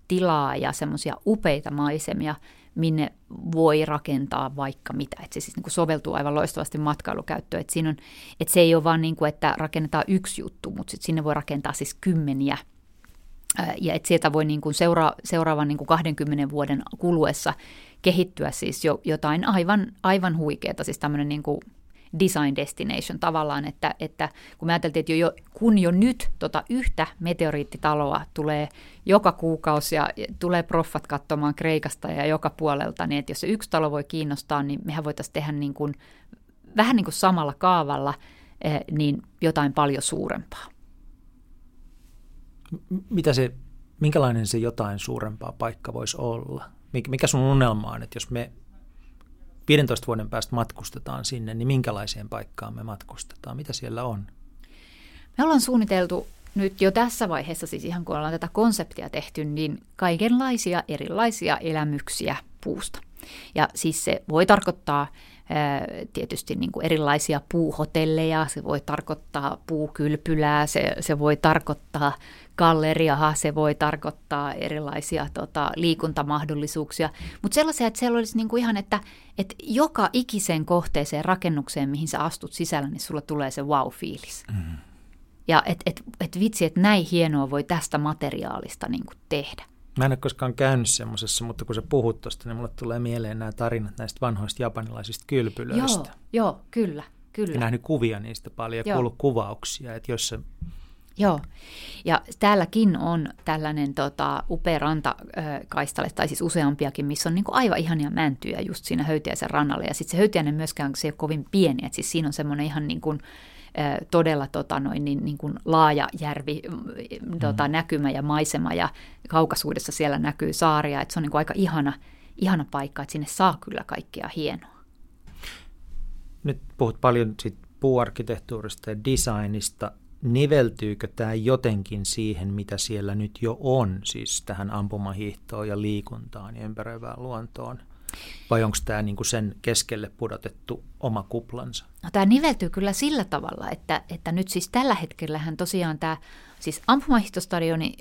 tilaa ja semmoisia upeita maisemia, minne voi rakentaa vaikka mitä. Et se siis niin kuin soveltuu aivan loistavasti matkailukäyttöön. Et siinä on, et se ei ole vaan niin kuin, että rakennetaan yksi juttu, mutta sit sinne voi rakentaa siis kymmeniä ja että sieltä voi niin kuin seura- seuraavan niin kuin 20 vuoden kuluessa kehittyä siis jo jotain aivan, aivan huikeaa, siis tämmöinen niin kuin design destination tavallaan, että, että kun me ajateltiin, että jo, kun jo nyt tota yhtä meteoriittitaloa tulee joka kuukausi ja tulee proffat katsomaan Kreikasta ja joka puolelta, niin että jos se yksi talo voi kiinnostaa, niin mehän voitaisiin tehdä niin kuin, vähän niin kuin samalla kaavalla eh, niin jotain paljon suurempaa. Mitä se, minkälainen se jotain suurempaa paikka voisi olla? Mikä sun unelma on, että jos me 15 vuoden päästä matkustetaan sinne, niin minkälaiseen paikkaan me matkustetaan? Mitä siellä on? Me ollaan suunniteltu nyt jo tässä vaiheessa, siis ihan kun ollaan tätä konseptia tehty, niin kaikenlaisia erilaisia elämyksiä puusta. Ja siis se voi tarkoittaa tietysti niin kuin erilaisia puuhotelleja, se voi tarkoittaa puukylpylää, se, se voi tarkoittaa galleriaa, se voi tarkoittaa erilaisia tota, liikuntamahdollisuuksia, mutta sellaisia, että siellä olisi niin kuin ihan, että, että joka ikiseen kohteeseen, rakennukseen, mihin sä astut sisällä, niin sulla tulee se wow-fiilis. Mm. Ja että et, et vitsi, että näin hienoa voi tästä materiaalista niin kuin tehdä. Mä en ole koskaan käynyt semmoisessa, mutta kun sä puhut tuosta, niin mulle tulee mieleen nämä tarinat näistä vanhoista japanilaisista kylpylöistä. Joo, joo kyllä, kyllä. Ja nähnyt kuvia niistä paljon ja kuullut kuvauksia, että jos se Joo, ja täälläkin on tällainen tota, upea rantakaistale, tai siis useampiakin, missä on niin kuin aivan ihania mäntyjä just siinä Höytiäisen rannalla. Ja sitten se Höytiäinen myöskään se ei ole kovin pieni, että siis siinä on semmoinen ihan niin kuin, todella tota, noin, niin, niin kuin laaja järvi, mm. tota, näkymä ja maisema ja kaukaisuudessa siellä näkyy saaria, että se on niin kuin aika ihana, ihana paikka, että sinne saa kyllä kaikkea hienoa. Nyt puhut paljon sit puuarkkitehtuurista ja designista. Niveltyykö tämä jotenkin siihen, mitä siellä nyt jo on, siis tähän ampumahiihtoon ja liikuntaan ja ympäröivään luontoon? Vai onko tämä niinku sen keskelle pudotettu oma kuplansa? No, tämä niveltyy kyllä sillä tavalla, että, että nyt siis tällä hetkellähän tosiaan tämä siis ampumahihtostadioni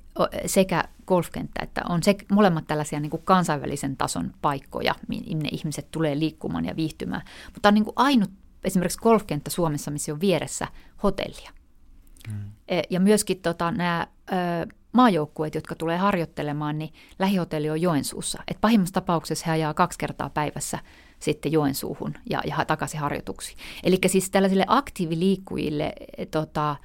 sekä golfkenttä, että on se, molemmat tällaisia niin kuin kansainvälisen tason paikkoja, minne ihmiset tulee liikkumaan ja viihtymään. Mutta on niin kuin ainut esimerkiksi golfkenttä Suomessa, missä on vieressä hotellia. Hmm. Ja myöskin tota, nämä maajoukkueet, jotka tulee harjoittelemaan, niin lähihotelli on Joensuussa. Et pahimmassa tapauksessa he ajaa kaksi kertaa päivässä sitten Joensuuhun ja, ja takaisin harjoituksiin. Eli siis tällaisille aktiiviliikkujille, tota,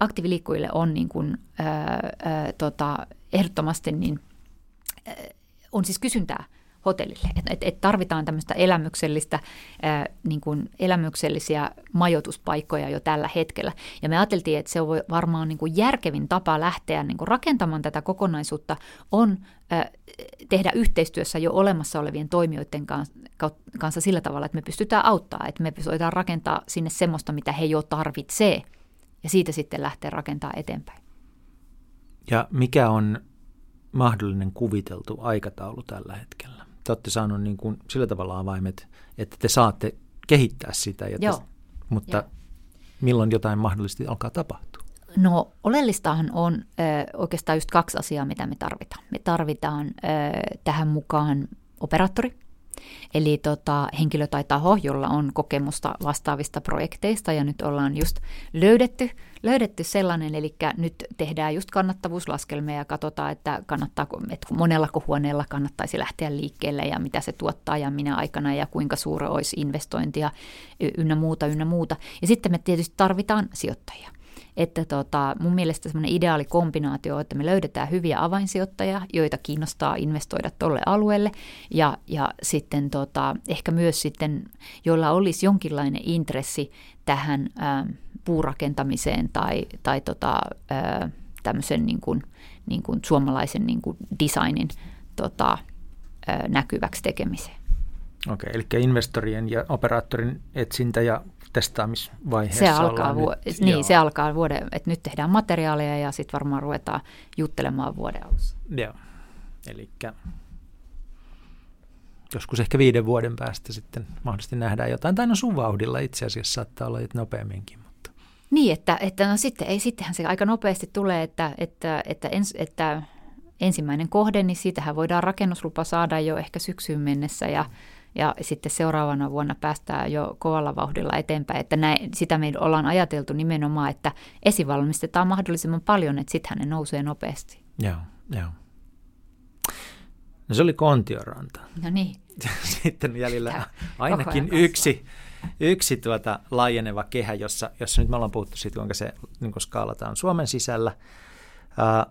aktiiviliikkujille on niin kuin, ää, ää, tota, ehdottomasti niin, ää, on siis kysyntää hotellille. Et, et, tarvitaan tämmöistä elämyksellistä, ää, niin kuin elämyksellisiä majoituspaikkoja jo tällä hetkellä. Ja me ajateltiin, että se on varmaan niin kuin järkevin tapa lähteä niin kuin rakentamaan tätä kokonaisuutta on ää, tehdä yhteistyössä jo olemassa olevien toimijoiden kanssa sillä tavalla, että me pystytään auttaa, että me voidaan rakentaa sinne semmoista, mitä he jo tarvitsee, ja siitä sitten lähteä rakentaa eteenpäin. Ja mikä on mahdollinen kuviteltu aikataulu tällä hetkellä? Te olette saanut niin kuin sillä tavalla avaimet, että te saatte kehittää sitä, ja Joo. Te, mutta Joo. milloin jotain mahdollisesti alkaa tapahtua? No oleellistahan on ö, oikeastaan just kaksi asiaa, mitä me tarvitaan. Me tarvitaan ö, tähän mukaan operaattori, Eli tota, henkilö tai taho, jolla on kokemusta vastaavista projekteista ja nyt ollaan just löydetty, löydetty sellainen, eli nyt tehdään just kannattavuuslaskelmia ja katsotaan, että, kannattaako, että monellako huoneella kannattaisi lähteä liikkeelle ja mitä se tuottaa ja minä aikana ja kuinka suuri olisi investointia ynnä muuta, ynnä muuta. Ja sitten me tietysti tarvitaan sijoittajia että tota, mun mielestä semmoinen ideaali kombinaatio että me löydetään hyviä avainsijoittajia, joita kiinnostaa investoida tuolle alueelle ja, ja sitten tota, ehkä myös sitten, joilla olisi jonkinlainen intressi tähän ä, puurakentamiseen tai, tai tota, ä, tämmöisen niin kuin, niin kuin suomalaisen niin kuin designin tota, ä, näkyväksi tekemiseen. Okei, eli investorien ja operaattorin etsintä ja testaamisvaiheessa se alkaa, vu- niin, se alkaa vuoden, että nyt tehdään materiaaleja ja sitten varmaan ruvetaan juttelemaan vuoden alussa. Joo, eli joskus ehkä viiden vuoden päästä sitten mahdollisesti nähdään jotain, tai no sun vauhdilla itse asiassa saattaa olla nopeamminkin. Mutta. Niin, että, että no sitten, ei, sittenhän se aika nopeasti tulee, että, että, että, ens, että ensimmäinen kohde, niin siitähän voidaan rakennuslupa saada jo ehkä syksyyn mennessä ja ja sitten seuraavana vuonna päästään jo kovalla vauhdilla eteenpäin. Että näin, sitä me ollaan ajateltu nimenomaan, että esivalmistetaan mahdollisimman paljon, että sitten ne nousee nopeasti. Joo, joo. No se oli Kontioranta. No niin. Sitten jäljellä ainakin yksi yksi tuota laajeneva kehä, jossa, jossa nyt me ollaan puhuttu siitä, kuinka se niin kuin skaalataan Suomen sisällä. Ää,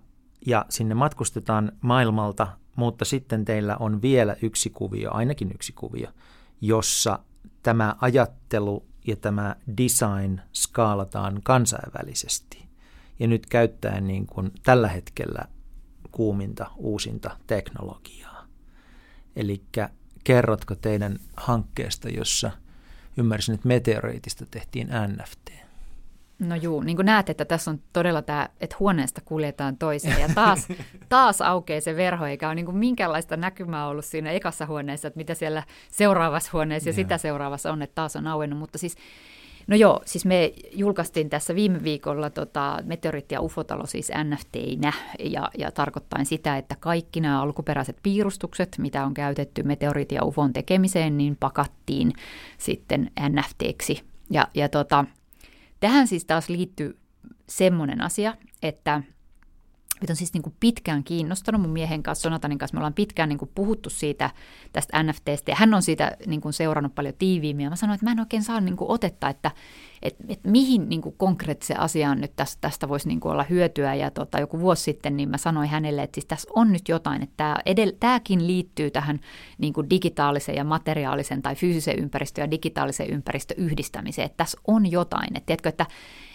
ja sinne matkustetaan maailmalta, mutta sitten teillä on vielä yksi kuvio, ainakin yksi kuvio, jossa tämä ajattelu ja tämä design skaalataan kansainvälisesti. Ja nyt käyttäen niin kuin tällä hetkellä kuuminta uusinta teknologiaa. Eli kerrotko teidän hankkeesta, jossa ymmärsin, että meteoriitista tehtiin NFT? No juu, niin kuin näet, että tässä on todella tämä, että huoneesta kuljetaan toiseen ja taas, taas aukeaa se verho, eikä ole niin kuin minkäänlaista näkymää ollut siinä ekassa huoneessa, että mitä siellä seuraavassa huoneessa ja yeah. sitä seuraavassa on, että taas on auennut, mutta siis No joo, siis me julkaistiin tässä viime viikolla tota, Meteoriitti ja Ufotalo siis NFTinä ja, ja tarkoittain sitä, että kaikki nämä alkuperäiset piirustukset, mitä on käytetty Meteoriitti ja Ufon tekemiseen, niin pakattiin sitten NFTksi. Ja, ja tota, tähän siis taas liittyy semmoinen asia, että – Meitä on siis niin kuin pitkään kiinnostanut mun miehen kanssa, Sonatanin kanssa, me ollaan pitkään niin kuin puhuttu siitä tästä NFTstä ja hän on siitä niin kuin seurannut paljon tiiviimmin. Ja mä sanoin, että mä en oikein saa niin kuin otetta, että, että, että mihin niin konkreettiseen asiaan nyt tästä, tästä voisi niin olla hyötyä. Ja tota, joku vuosi sitten niin mä sanoin hänelle, että siis tässä on nyt jotain, että tämä tämäkin liittyy tähän niin digitaalisen ja materiaalisen tai fyysisen ympäristön ja digitaalisen ympäristön yhdistämiseen, että tässä on jotain, että tiedätkö, että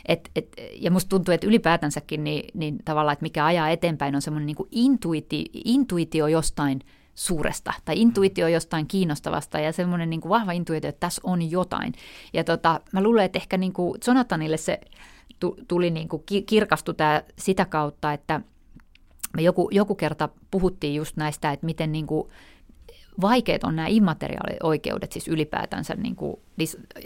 et, et, ja musta tuntuu, että ylipäätänsäkin niin, niin tavallaan, että mikä ajaa eteenpäin on semmoinen niin intuiti, intuitio jostain suuresta tai intuitio jostain kiinnostavasta ja semmoinen niin kuin vahva intuitio, että tässä on jotain. Ja tota, mä luulen, että ehkä niin kuin Jonathanille se tuli niin kuin kirkastu tämä sitä kautta, että me joku, joku kerta puhuttiin just näistä, että miten niin kuin vaikeat on nämä immateriaalioikeudet siis ylipäätänsä niin kuin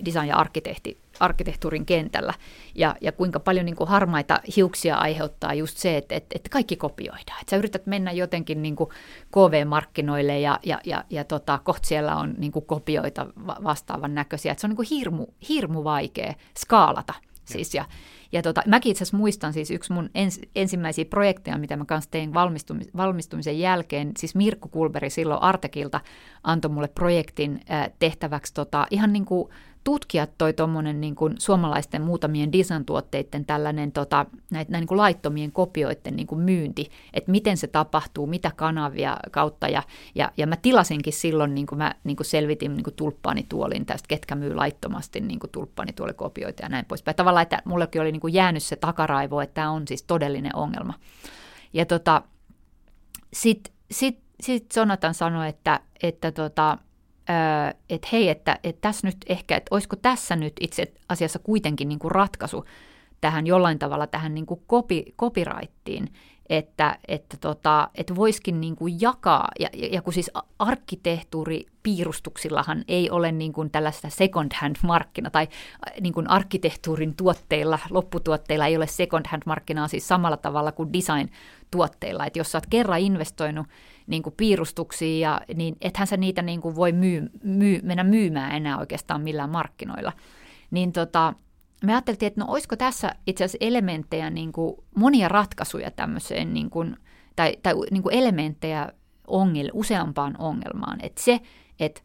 design- ja arkkitehti, arkkitehtuurin kentällä. Ja, ja kuinka paljon niin kuin harmaita hiuksia aiheuttaa just se, että, että, että kaikki kopioidaan. Että sä yrität mennä jotenkin niin kuin KV-markkinoille ja, ja, ja, ja tota, kohta siellä on niin kuin kopioita vastaavan näköisiä. Että se on niin kuin hirmu, hirmu vaikea skaalata. Siis, ja, ja tota, mäkin itse asiassa muistan siis yksi mun ens, ensimmäisiä projekteja, mitä mä kanssa tein valmistumis, valmistumisen jälkeen. Siis Mirkku Kulberi silloin Artekilta antoi mulle projektin äh, tehtäväksi tota, ihan niin kuin tutkia toi tuommoinen niin suomalaisten muutamien design-tuotteiden tällainen tota, näitä näin niin laittomien kopioiden niin myynti, että miten se tapahtuu, mitä kanavia kautta ja, ja, ja mä tilasinkin silloin, niin kuin mä niin kuin selvitin niin kuin tulppaanituolin tästä, ketkä myy laittomasti niin kuin tulppaanituolikopioita ja näin poispäin. Tavallaan, että mullekin oli niin kuin jäänyt se takaraivo, että tämä on siis todellinen ongelma. Ja tota, sitten sit, sit Jonathan sanoi, että, että tota, että hei, että, että tässä nyt ehkä, että olisiko tässä nyt itse asiassa kuitenkin niin kuin ratkaisu tähän jollain tavalla tähän niin kuin copy, copyrightiin, että, että, tota, että voisikin niin kuin jakaa, ja, ja kun siis arkkitehtuuripiirustuksillahan ei ole niin kuin tällaista second hand markkina, tai niin kuin arkkitehtuurin tuotteilla, lopputuotteilla ei ole second hand markkinaa siis samalla tavalla kuin design tuotteilla, että jos sä oot kerran investoinut niin kuin piirustuksiin, ja, niin ethän sä niitä niin kuin voi myy, myy, mennä myymään enää oikeastaan millään markkinoilla. Niin tota, me ajatteltiin, että no olisiko tässä itse asiassa elementtejä, niin kuin monia ratkaisuja tämmöiseen, niin kuin, tai, tai niin kuin elementtejä ongel, useampaan ongelmaan. Että se, että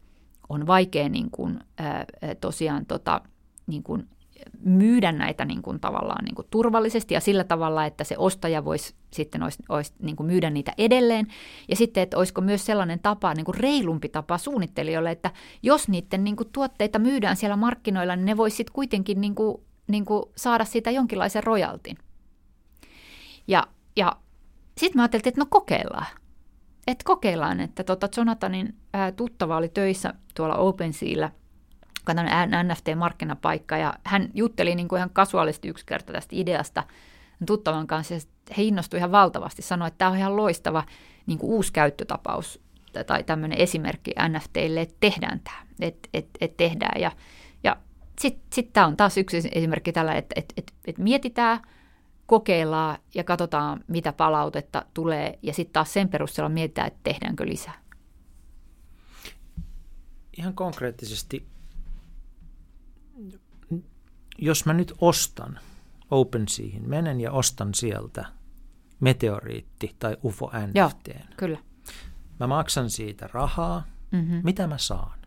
on vaikea niin kuin, ää, tosiaan tota, niin kuin myydä näitä niin kuin tavallaan niin kuin turvallisesti ja sillä tavalla, että se ostaja voisi sitten olisi, olisi niin kuin myydä niitä edelleen. Ja sitten, että olisiko myös sellainen tapa, niin kuin reilumpi tapa suunnittelijoille, että jos niiden niin kuin tuotteita myydään siellä markkinoilla, niin ne voisi sitten kuitenkin niin kuin, niin kuin saada siitä jonkinlaisen rojaltin. Ja, ja sitten mä ajattelin, että no kokeillaan. Että kokeillaan, että tota Jonathanin ää, tuttava oli töissä tuolla OpenSealla joka on NFT-markkinapaikka, ja hän jutteli niin kuin ihan kasuaalisti yksi kerta tästä ideasta tuttavan kanssa, ja he innostuivat ihan valtavasti, sanoi, että tämä on ihan loistava niin kuin uusi käyttötapaus tai tämmöinen esimerkki NFTille, että tehdään tämä, että et, et tehdään, ja, ja sitten sit tämä on taas yksi esimerkki tällä, että et, et, et mietitään, kokeillaan ja katsotaan, mitä palautetta tulee, ja sitten taas sen perusteella mietitään, että tehdäänkö lisää. Ihan konkreettisesti jos mä nyt ostan OpenSeahin, menen ja ostan sieltä meteoriitti tai UFO NFT. Joo, kyllä. Mä maksan siitä rahaa. Mm-hmm. Mitä mä saan?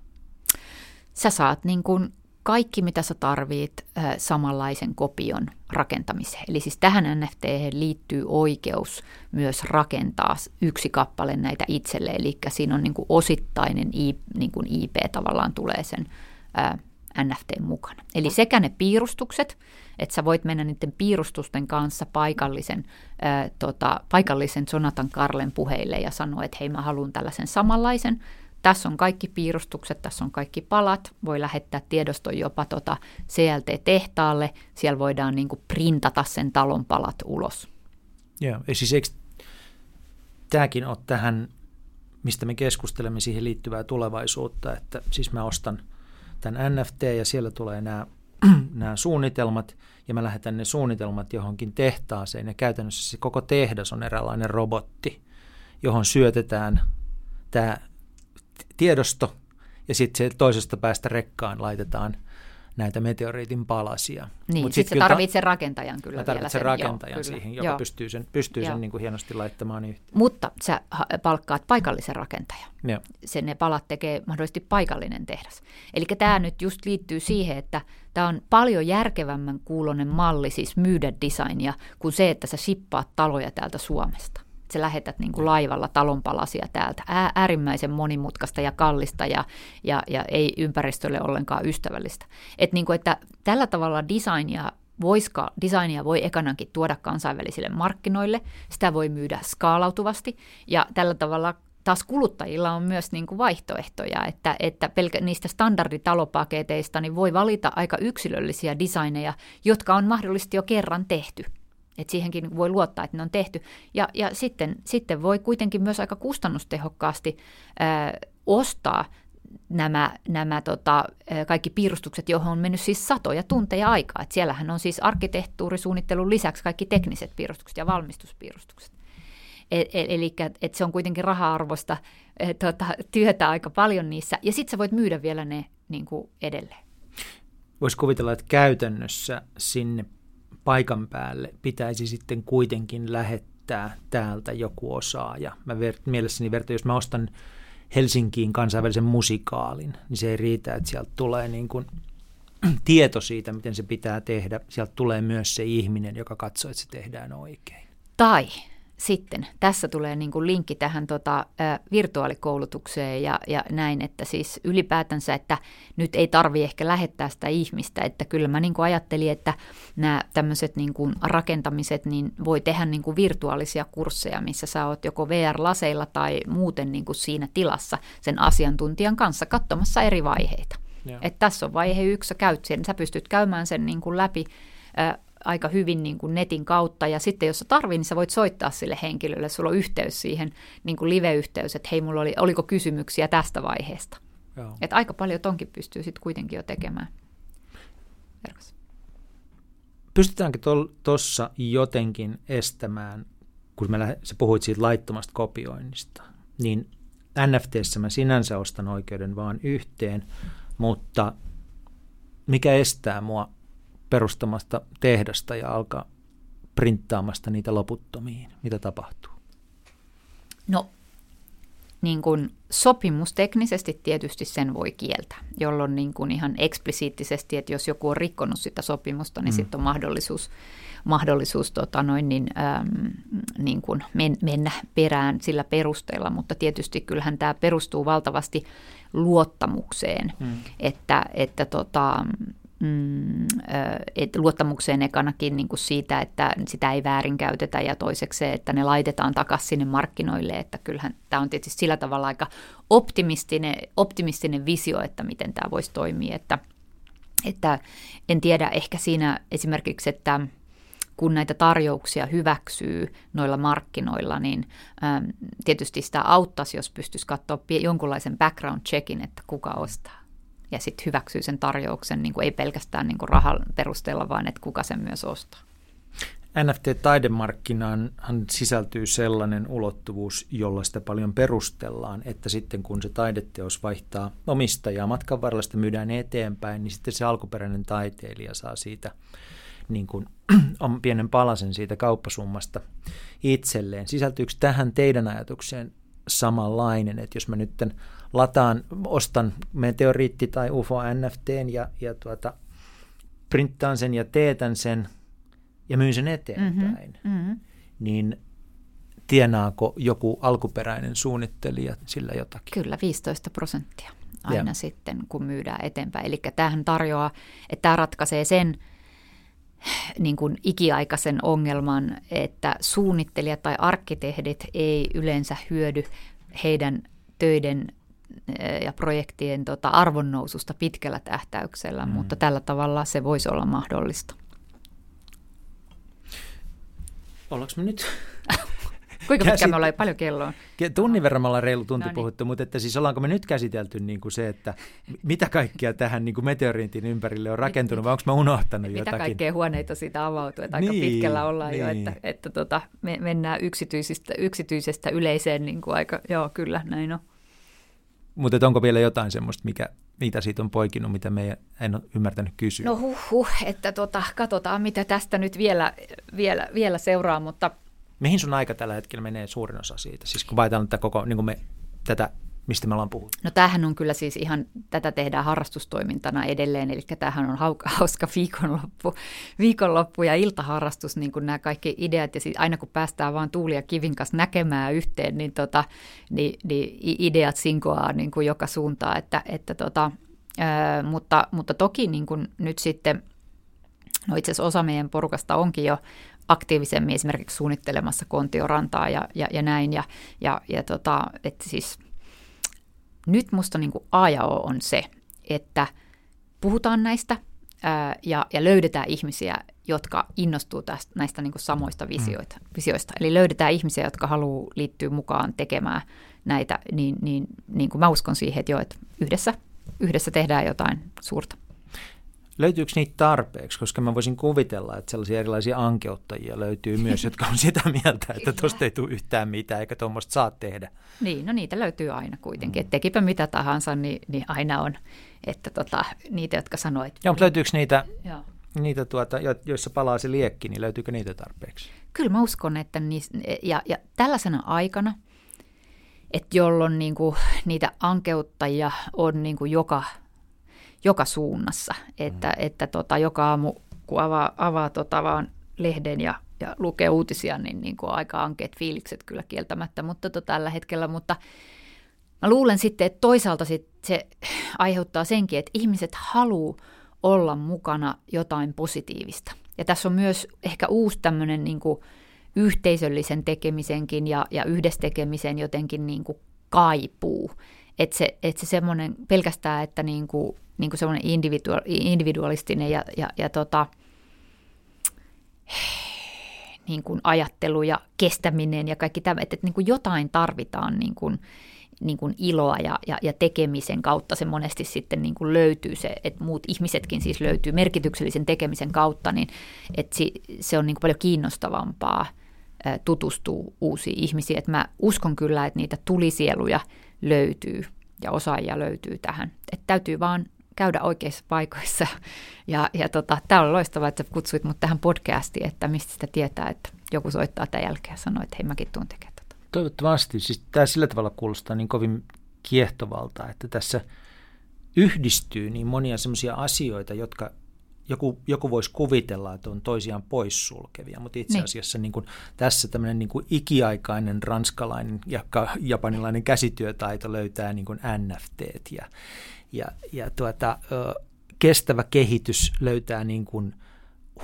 Sä saat niin kuin kaikki, mitä sä tarvit äh, samanlaisen kopion rakentamiseen. Eli siis tähän NFT liittyy oikeus myös rakentaa yksi kappale näitä itselle, eli siinä on niin kuin osittainen IP, niin kuin IP tavallaan tulee sen äh, NFT mukana. Eli sekä ne piirustukset, että sä voit mennä niiden piirustusten kanssa paikallisen, ää, tota, paikallisen Jonathan Karlen puheille ja sanoa, että hei mä haluan tällaisen samanlaisen. Tässä on kaikki piirustukset, tässä on kaikki palat, voi lähettää tiedoston jopa tota CLT-tehtaalle, siellä voidaan niin kuin printata sen talon palat ulos. Joo, siis tämäkin ole tähän, mistä me keskustelemme siihen liittyvää tulevaisuutta, että siis mä ostan – tämän NFT ja siellä tulee nämä, nämä suunnitelmat ja mä lähetän ne suunnitelmat johonkin tehtaaseen ja käytännössä se koko tehdas on eräänlainen robotti, johon syötetään tämä tiedosto ja sitten se toisesta päästä rekkaan laitetaan – näitä meteoriitin palasia. Niin, sitten sit se tarvitsee ta- rakentajan kyllä mä vielä. Sen, rakentajan joo, siihen, joka joo. pystyy sen, pystyy sen niin kuin hienosti laittamaan yhteen. Mutta sä palkkaat paikallisen rakentajan. Joo. Sen ne palat tekee mahdollisesti paikallinen tehdas. Eli tämä nyt just liittyy siihen, että tämä on paljon järkevämmän kuulonen malli siis myydä designia kuin se, että sä shippaat taloja täältä Suomesta sä lähetät niin kuin laivalla talonpalasia täältä. Ää, äärimmäisen monimutkaista ja kallista ja, ja, ja ei ympäristölle ollenkaan ystävällistä. Et niin kuin, että tällä tavalla designia voiska, designia voi ekanankin tuoda kansainvälisille markkinoille, sitä voi myydä skaalautuvasti ja tällä tavalla taas kuluttajilla on myös niin kuin vaihtoehtoja, että, että pelkä, niistä standarditalopaketeista niin voi valita aika yksilöllisiä designeja, jotka on mahdollisesti jo kerran tehty. Et siihenkin voi luottaa, että ne on tehty. Ja, ja sitten, sitten voi kuitenkin myös aika kustannustehokkaasti ää, ostaa nämä, nämä tota, kaikki piirustukset, johon on mennyt siis satoja tunteja aikaa. Et siellähän on siis arkkitehtuurisuunnittelun lisäksi kaikki tekniset piirustukset ja valmistuspiirustukset. E, e, eli että se on kuitenkin raha-arvosta e, tota, työtä aika paljon niissä. Ja sitten sä voit myydä vielä ne niin kuin edelleen. Voisi kuvitella, että käytännössä sinne paikan päälle pitäisi sitten kuitenkin lähettää täältä joku osaaja. Mä ver- mielessäni verta, jos mä ostan Helsinkiin kansainvälisen musikaalin, niin se ei riitä, että sieltä tulee niin kuin tieto siitä, miten se pitää tehdä. Sieltä tulee myös se ihminen, joka katsoo, että se tehdään oikein. Tai sitten. Tässä tulee niin kuin linkki tähän tota, virtuaalikoulutukseen ja, ja näin, että siis ylipäätänsä, että nyt ei tarvi ehkä lähettää sitä ihmistä, että kyllä mä niin kuin ajattelin, että nämä tämmöiset niin kuin rakentamiset, niin voi tehdä niin kuin virtuaalisia kursseja, missä sä oot joko VR-laseilla tai muuten niin kuin siinä tilassa sen asiantuntijan kanssa katsomassa eri vaiheita. Että tässä on vaihe yksi, sä käyt sen, sä pystyt käymään sen niin kuin läpi aika hyvin niin kuin netin kautta. Ja sitten jos sä tarvii, niin sä voit soittaa sille henkilölle, sulla on yhteys siihen, niin kuin live-yhteys, että hei, mulla oli, oliko kysymyksiä tästä vaiheesta. Että aika paljon tonkin pystyy sitten kuitenkin jo tekemään verkossa. Pystytäänkö tuossa jotenkin estämään, kun mä sä puhuit siitä laittomasta kopioinnista, niin NFTssä mä sinänsä ostan oikeuden vaan yhteen, mutta mikä estää mua perustamasta tehdasta ja alkaa printtaamasta niitä loputtomiin? Mitä tapahtuu? No, niin kuin sopimusteknisesti tietysti sen voi kieltää, jolloin niin kuin ihan eksplisiittisesti, että jos joku on rikkonut sitä sopimusta, niin mm. sitten on mahdollisuus, mahdollisuus tota noin, niin, äm, niin kuin men, mennä perään sillä perusteella, mutta tietysti kyllähän tämä perustuu valtavasti luottamukseen, mm. että, että tota, mm, et luottamukseen ekanakin niin kuin siitä, että sitä ei väärinkäytetä ja toiseksi se, että ne laitetaan takaisin sinne markkinoille, että kyllähän tämä on tietysti sillä tavalla aika optimistinen, optimistinen visio, että miten tämä voisi toimia, että, että en tiedä ehkä siinä esimerkiksi, että kun näitä tarjouksia hyväksyy noilla markkinoilla, niin tietysti sitä auttaisi, jos pystyisi katsoa jonkunlaisen background checkin, että kuka ostaa ja sitten hyväksyy sen tarjouksen niin kuin ei pelkästään niin kuin rahan perusteella, vaan että kuka sen myös ostaa. NFT-taidemarkkinaan sisältyy sellainen ulottuvuus, jolla sitä paljon perustellaan, että sitten kun se taideteos vaihtaa omistajaa matkan varrella, sitä myydään eteenpäin, niin sitten se alkuperäinen taiteilija saa siitä niin kuin, on pienen palasen siitä kauppasummasta itselleen. Sisältyykö tähän teidän ajatukseen samanlainen, että jos mä nyt lataan, ostan meteoriitti tai UFO NFTn ja, ja tuota, printtaan sen ja teetän sen ja myyn sen eteenpäin, mm-hmm. Mm-hmm. niin tienaako joku alkuperäinen suunnittelija sillä jotakin? Kyllä, 15 prosenttia aina ja. sitten, kun myydään eteenpäin. Eli tämähän tarjoaa, että tämä ratkaisee sen niin kuin ikiaikaisen ongelman, että suunnittelijat tai arkkitehdit ei yleensä hyödy heidän töiden ja projektien tota, arvonnoususta pitkällä tähtäyksellä, mm. mutta tällä tavalla se voisi olla mahdollista. Ollaanko me nyt Kuinka pitkä me ollaan? Paljon kelloa? Tunnin verran me ollaan reilu tunti no niin. puhuttu, mutta että siis ollaanko me nyt käsitelty niin kuin se, että mitä kaikkea tähän niin kuin meteoriitin ympärille on rakentunut, vai onko mä unohtanut mitä jotakin? Mitä kaikkea huoneita siitä avautuu, että niin, aika pitkällä ollaan niin. jo, että, että tota, me mennään yksityisestä, yksityisestä yleiseen niin kuin aika, joo kyllä, näin on. Mutta onko vielä jotain semmoista, mikä, mitä siitä on poikinut, mitä me en ole ymmärtänyt kysyä? No huh, huh että tota, katsotaan, mitä tästä nyt vielä, vielä, vielä seuraa, mutta – Mihin sun aika tällä hetkellä menee suurin osa siitä? Siis kun vaihtaan tätä koko, niin kuin me, tätä, mistä me ollaan puhuttu. No tämähän on kyllä siis ihan, tätä tehdään harrastustoimintana edelleen, eli tämähän on hauska viikonloppu, viikonloppu ja iltaharrastus, niin kuin nämä kaikki ideat, ja siis aina kun päästään vaan Tuuli ja Kivin kanssa näkemään yhteen, niin, tota, niin, niin ideat sinkoaa niin kuin joka suuntaan, että, että tota, ää, mutta, mutta toki niin kuin nyt sitten, no itse asiassa osa meidän porukasta onkin jo aktiivisemmin esimerkiksi suunnittelemassa kontiorantaa ja, ja, ja näin. Ja, ja, ja tota, että siis nyt musta niin kuin A ja O on se, että puhutaan näistä ää, ja, ja löydetään ihmisiä, jotka innostuu tästä, näistä niin kuin samoista visioita, mm. visioista. Eli löydetään ihmisiä, jotka haluaa liittyä mukaan tekemään näitä, niin, niin, niin kuin mä uskon siihen, että jo, että yhdessä, yhdessä tehdään jotain suurta. Löytyykö niitä tarpeeksi? Koska mä voisin kuvitella, että sellaisia erilaisia ankeuttajia löytyy myös, jotka on sitä mieltä, että tuosta ei tule yhtään mitään eikä tuommoista saa tehdä. Niin, no niitä löytyy aina kuitenkin. Mm. Että tekipä mitä tahansa, niin, niin aina on että tota, niitä, jotka sanoo, että... Joo, mutta löytyykö niitä, Joo. niitä tuota, joissa palaa se liekki, niin löytyykö niitä tarpeeksi? Kyllä mä uskon, että niis, ja, ja tällaisena aikana, että jolloin niinku, niitä ankeuttajia on niinku joka joka suunnassa. Että, mm. että tota, joka aamu, kun avaa, avaa tota vaan lehden ja, ja lukee uutisia, niin, niin kuin aika ankeet fiilikset kyllä kieltämättä, mutta tota, tällä hetkellä. Mutta mä luulen sitten, että toisaalta sit se aiheuttaa senkin, että ihmiset haluaa olla mukana jotain positiivista. Ja tässä on myös ehkä uusi tämmöinen niin kuin yhteisöllisen tekemisenkin ja, ja yhdessä tekemisen jotenkin niin kuin kaipuu. Että se, et se semmoinen pelkästään, että niin kuin niin kuin semmoinen individual, individualistinen ja, ja, ja tota, niin kuin ajattelu ja kestäminen ja kaikki tämä, että, että niin kuin jotain tarvitaan niin kuin, niin kuin iloa ja, ja, ja tekemisen kautta se monesti sitten niin kuin löytyy se, että muut ihmisetkin siis löytyy merkityksellisen tekemisen kautta, niin että se, se on niin kuin paljon kiinnostavampaa tutustua uusiin ihmisiin. Että mä uskon kyllä, että niitä tulisieluja löytyy ja osaajia löytyy tähän. Että täytyy vaan käydä oikeissa paikoissa. Ja, ja tota, tämä on loistavaa, että kutsuit mut tähän podcastiin, että mistä sitä tietää, että joku soittaa tämän jälkeen ja sanoo, että hei mäkin tuun tekemään tätä. Toivottavasti. Siis tämä sillä tavalla kuulostaa niin kovin kiehtovalta, että tässä yhdistyy niin monia semmoisia asioita, jotka joku, joku voisi kuvitella, että on toisiaan poissulkevia, mutta itse niin. asiassa niin. niin kuin, tässä tämmöinen niin kuin ikiaikainen ranskalainen ja japanilainen käsityötaito löytää niin kuin NFT ja, ja, ja tuota, kestävä kehitys löytää niin kuin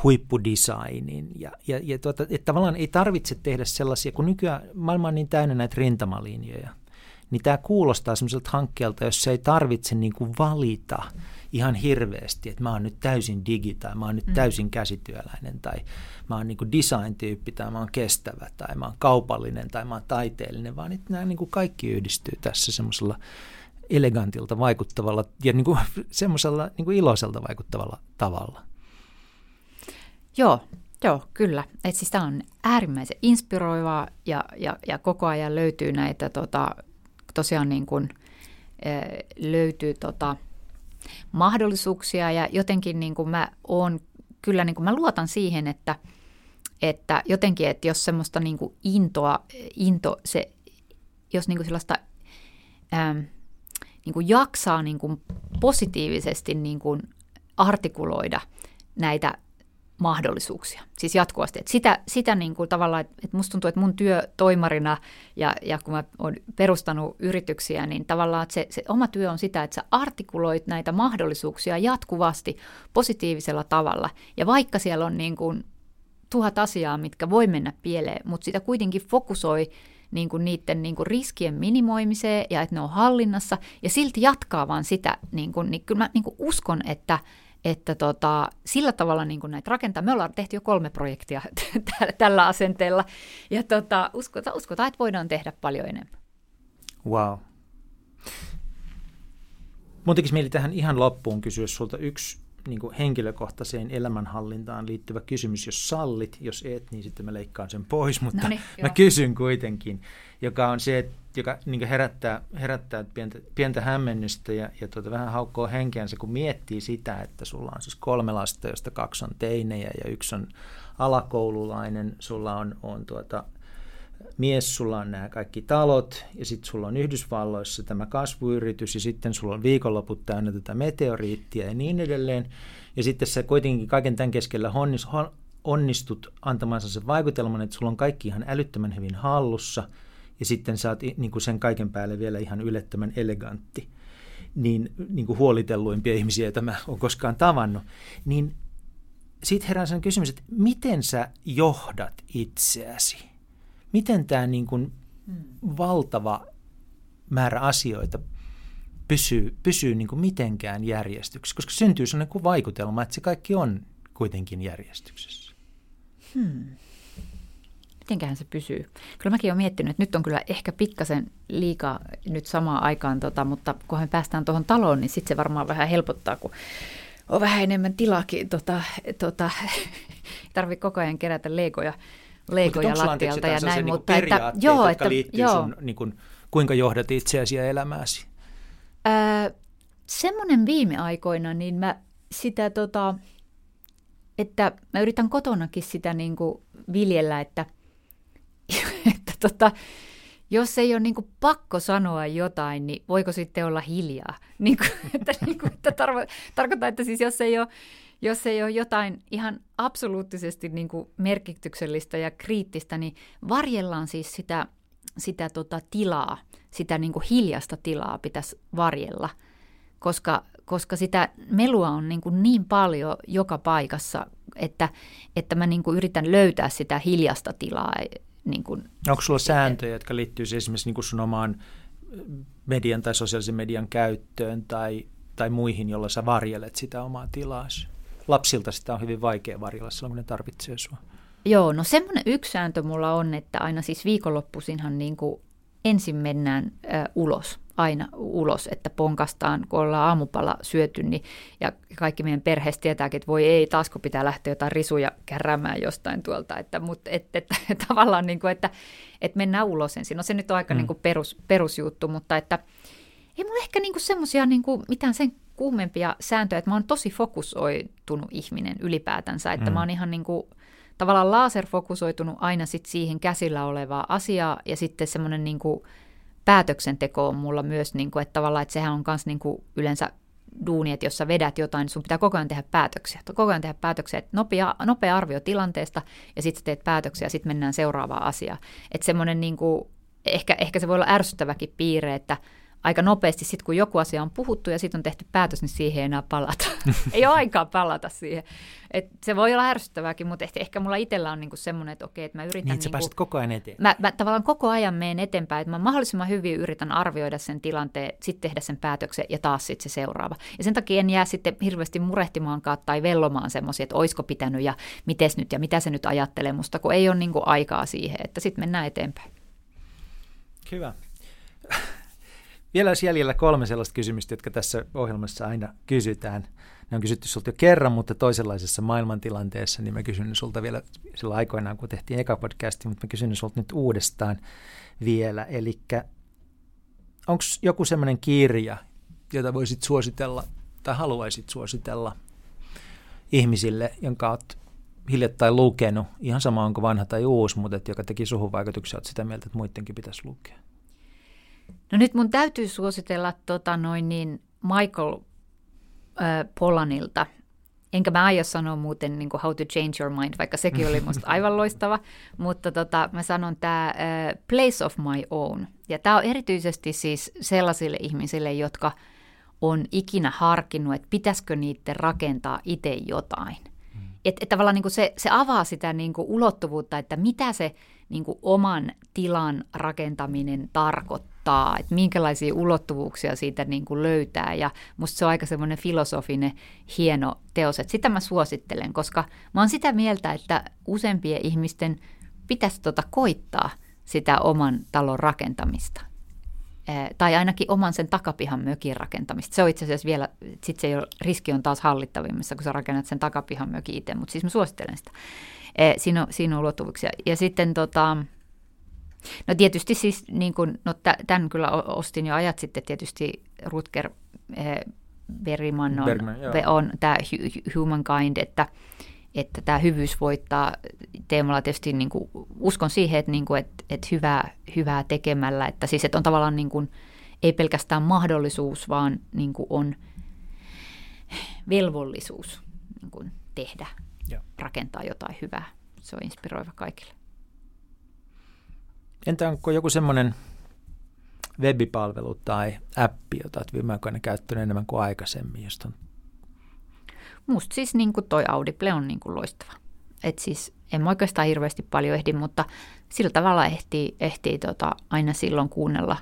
huippudesignin. Ja, ja, ja tuota, että tavallaan ei tarvitse tehdä sellaisia, kun nykyään maailma on niin täynnä näitä rintamalinjoja, niin tämä kuulostaa semmoiselta hankkeelta, jossa ei tarvitse niin kuin valita ihan hirveästi, että mä oon nyt täysin digi tai mä oon nyt mm. täysin käsityöläinen tai mä oon niin kuin design-tyyppi tai mä oon kestävä tai mä oon kaupallinen tai mä oon taiteellinen, vaan että nämä niin kuin kaikki yhdistyy tässä semmoisella elegantilta vaikuttavalla ja niin kuin semmoisella niin kuin iloiselta vaikuttavalla tavalla. Joo, joo, kyllä. Et siis tämä on äärimmäisen inspiroivaa ja, ja, ja koko ajan löytyy näitä, tota, tosiaan niin kuin, löytyy tota, mahdollisuuksia ja jotenkin niin kuin mä oon, kyllä niin kuin mä luotan siihen, että, että jotenkin, että jos semmoista niin kuin intoa, into, se, jos niin kuin sellaista, ähm, niin kuin jaksaa niin kuin positiivisesti niin kuin artikuloida näitä mahdollisuuksia, siis jatkuvasti. Että sitä sitä niin kuin tavallaan, että musta tuntuu, että mun työ toimarina ja, ja kun mä oon perustanut yrityksiä, niin tavallaan se, se oma työ on sitä, että sä artikuloit näitä mahdollisuuksia jatkuvasti positiivisella tavalla. Ja vaikka siellä on niin kuin tuhat asiaa, mitkä voi mennä pieleen, mutta sitä kuitenkin fokusoi niin kuin niiden niin kuin riskien minimoimiseen ja että ne on hallinnassa ja silti jatkaa vaan sitä, niin, kuin, niin kyllä mä niin kuin uskon, että, että tota, sillä tavalla niin kuin näitä rakentaa. Me ollaan tehty jo kolme projektia tällä asenteella ja tota, uskotaan, uskotaan, että voidaan tehdä paljon enemmän. Wow. Mun tekisi mieli tähän ihan loppuun kysyä sulta yksi niin kuin henkilökohtaiseen elämänhallintaan liittyvä kysymys, jos sallit, jos et, niin sitten mä leikkaan sen pois, mutta Noniin, mä kysyn kuitenkin, joka on se, joka niin herättää, herättää pientä, pientä hämmennystä ja, ja tuota, vähän haukkoo henkeänsä, kun miettii sitä, että sulla on siis kolme lasta, joista kaksi on teinejä ja yksi on alakoululainen, sulla on, on tuota, mies, sulla on nämä kaikki talot ja sitten sulla on Yhdysvalloissa tämä kasvuyritys ja sitten sulla on viikonloput täynnä tätä meteoriittia ja niin edelleen. Ja sitten sä kuitenkin kaiken tämän keskellä onnistut antamansa sen vaikutelman, että sulla on kaikki ihan älyttömän hyvin hallussa ja sitten sä oot niin kuin sen kaiken päälle vielä ihan ylettömän elegantti. Niin, niin kuin huolitelluimpia ihmisiä, joita mä oon koskaan tavannut. Niin sitten herää sen kysymys, että miten sä johdat itseäsi? Miten tämä niin kuin hmm. valtava määrä asioita pysyy, pysyy niin kuin mitenkään järjestyksessä, koska syntyy sellainen kuin vaikutelma, että se kaikki on kuitenkin järjestyksessä. Hmm. Mitenköhän se pysyy? Kyllä mäkin olen miettinyt, että nyt on kyllä ehkä pikkasen liikaa nyt samaan aikaan, tota, mutta kun me päästään tuohon taloon, niin sitten se varmaan vähän helpottaa, kun on vähän enemmän tilaakin. Tota, tota, tarvitse koko ajan kerätä leikoja leikoja lattialta ja näin. Niin mutta että, joo, että, joo. sun, niin kuin, kuinka johdat itseäsi ja elämääsi? Öö, semmoinen viime aikoina, niin mä sitä tota, että mä yritän kotonakin sitä niin kuin viljellä, että, että tota, jos ei ole niin kuin pakko sanoa jotain, niin voiko sitten olla hiljaa? Niin kuin, että, niin kuin, että tarvo, tarkoittaa, että siis jos ei ole jos ei ole jotain ihan absoluuttisesti niin kuin merkityksellistä ja kriittistä, niin varjellaan siis sitä, sitä tota tilaa, sitä niin kuin hiljasta tilaa pitäisi varjella, koska, koska sitä melua on niin, kuin niin paljon joka paikassa, että, että mä niin kuin yritän löytää sitä hiljasta tilaa. Niin kuin, Onko sulla sääntöjä, jotka liittyy esimerkiksi niin kuin sun omaan median tai sosiaalisen median käyttöön tai, tai muihin, jolla sä varjelet sitä omaa tilaasi? Lapsilta sitä on hyvin vaikea varjella silloin, kun ne tarvitsee sua. Joo, no semmoinen yksi sääntö mulla on, että aina siis viikonloppuisinhan niin kuin ensin mennään ö, ulos, aina ulos, että ponkastaan, kun ollaan aamupalla syöty, niin, ja kaikki meidän perheessä tietääkin, että voi ei, taasko pitää lähteä jotain risuja kärrämään jostain tuolta, että, mutta et, et, tavallaan niin kuin, että, että mennään ulos ensin. No se nyt on aika mm. niin kuin perus, perusjuttu, mutta että ei mulla ehkä niin semmoisia niin mitään sen kuumempia sääntöjä, että mä oon tosi fokusoitunut ihminen ylipäätänsä, että mm. mä oon ihan niin kuin, tavallaan laserfokusoitunut aina sit siihen käsillä olevaa asiaa ja sitten semmoinen niin kuin päätöksenteko on mulla myös, niin kuin, että tavallaan, että sehän on myös niin kuin yleensä duuni, että jos sä vedät jotain, niin sun pitää koko ajan tehdä päätöksiä. Koko ajan tehdä päätöksiä, että nopea, nopea arvio tilanteesta ja sitten teet päätöksiä ja sitten mennään seuraavaan asiaan. Että semmoinen niin kuin, ehkä, ehkä se voi olla ärsyttäväkin piirre, että aika nopeasti, sit kun joku asia on puhuttu ja sitten on tehty päätös, niin siihen ei enää palata. ei ole aikaa palata siihen. Et se voi olla ärsyttävääkin, mutta ehkä, ehkä mulla itsellä on niinku semmoinen, että okei, että mä yritän... Niin, että niinku, koko ajan eteen. Mä, mä tavallaan koko ajan menen eteenpäin, että mä mahdollisimman hyvin yritän arvioida sen tilanteen, sitten tehdä sen päätöksen ja taas sitten se seuraava. Ja sen takia en jää sitten hirveästi murehtimaankaan tai vellomaan semmoisia, että oisko pitänyt ja mites nyt ja mitä se nyt ajattelee musta, kun ei ole niinku aikaa siihen, että sitten mennään eteenpäin. Hyvä. Vielä olisi jäljellä kolme sellaista kysymystä, jotka tässä ohjelmassa aina kysytään. Ne on kysytty sulta jo kerran, mutta toisenlaisessa maailmantilanteessa, niin mä kysyn sulta vielä sillä aikoinaan, kun tehtiin eka podcasti, mutta mä kysyn sulta nyt uudestaan vielä. Eli onko joku semmoinen kirja, jota voisit suositella tai haluaisit suositella ihmisille, jonka olet hiljattain lukenut, ihan sama onko vanha tai uusi, mutta joka teki suhun vaikutuksia, olet sitä mieltä, että muidenkin pitäisi lukea? No nyt mun täytyy suositella tota noin niin Michael äh, Polanilta. Enkä mä aio sanoa muuten niin kuin How to Change Your Mind, vaikka sekin oli musta aivan loistava. Mutta tota, mä sanon tämä äh, Place of My Own. Ja tämä on erityisesti siis sellaisille ihmisille, jotka on ikinä harkinnut, että pitäisikö niiden rakentaa itse jotain. Mm. Että et tavallaan niin kuin se, se avaa sitä niin kuin ulottuvuutta, että mitä se niin kuin oman tilan rakentaminen tarkoittaa, että minkälaisia ulottuvuuksia siitä niin kuin löytää. Ja musta se on aika semmoinen filosofinen hieno teos, että sitä mä suosittelen, koska mä oon sitä mieltä, että useampien ihmisten pitäisi tota koittaa sitä oman talon rakentamista tai ainakin oman sen takapihan mökin rakentamista. Se on itse asiassa vielä, sitten se ei ole, riski on taas hallittavimmassa, kun sä rakennat sen takapihan mökin itse, mutta siis mä suosittelen sitä. Siinä on, siinä on ulottuvuuksia. Ja sitten tota, no tietysti siis, niin kuin, no tämän kyllä ostin jo ajat sitten tietysti Rutger Bergman on, Bergman, on tämä Humankind, että että tämä hyvyys voittaa teemalla tietysti niin kuin, uskon siihen, että, niin kuin, että, että hyvää, hyvää tekemällä, että siis että on tavallaan niin kuin, ei pelkästään mahdollisuus, vaan niin kuin on velvollisuus niin kuin tehdä, ja. rakentaa jotain hyvää. Se on inspiroiva kaikille. Entä onko joku semmoinen webipalvelu tai appi, jota olet viime aikoina käyttänyt enemmän kuin aikaisemmin, josta on musta siis niin kuin toi Audible on niin kuin loistava. Et siis en mä oikeastaan hirveästi paljon ehdi, mutta sillä tavalla ehtii, ehtii tota aina silloin kuunnella,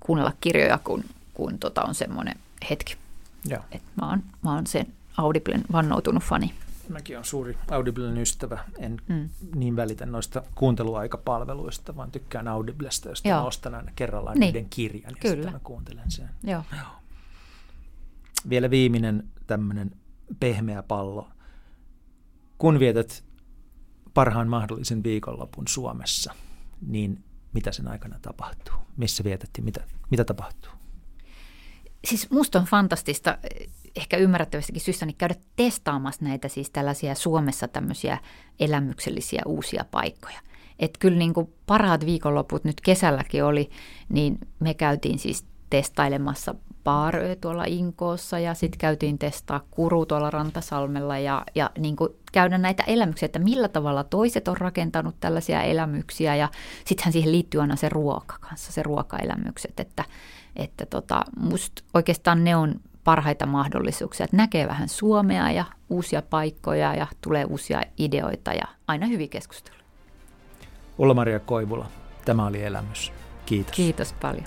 kuunnella kirjoja, kun, kun tota on semmoinen hetki. Joo. Et mä, oon, mä oon sen Audiblen vannoutunut fani. Mäkin olen suuri Audiblen ystävä. En mm. niin välitä noista kuunteluaikapalveluista, vaan tykkään Audiblesta, josta Joo. ostan aina kerrallaan niin. niiden kirjan ja Kyllä. sitten mä kuuntelen sen. Joo. Joo. Vielä viimeinen tämmöinen pehmeä pallo. Kun vietät parhaan mahdollisen viikonlopun Suomessa, niin mitä sen aikana tapahtuu? Missä vietettiin? Mitä, mitä tapahtuu? Siis musta on fantastista, ehkä ymmärrettävästikin syystä, niin käydä testaamassa näitä siis tällaisia Suomessa tämmöisiä elämyksellisiä uusia paikkoja. Että kyllä niin kuin parhaat viikonloput nyt kesälläkin oli, niin me käytiin siis testailemassa Baarö tuolla Inkoossa ja sitten käytiin testaa Kuru tuolla Rantasalmella ja, ja niin kuin käydä näitä elämyksiä, että millä tavalla toiset on rakentanut tällaisia elämyksiä ja sittenhän siihen liittyy aina se ruoka kanssa, se ruokaelämykset, että, että tota, musta oikeastaan ne on parhaita mahdollisuuksia, että näkee vähän Suomea ja uusia paikkoja ja tulee uusia ideoita ja aina hyvin keskustelu. Ulla-Maria Koivula, tämä oli elämys. Kiitos. Kiitos paljon.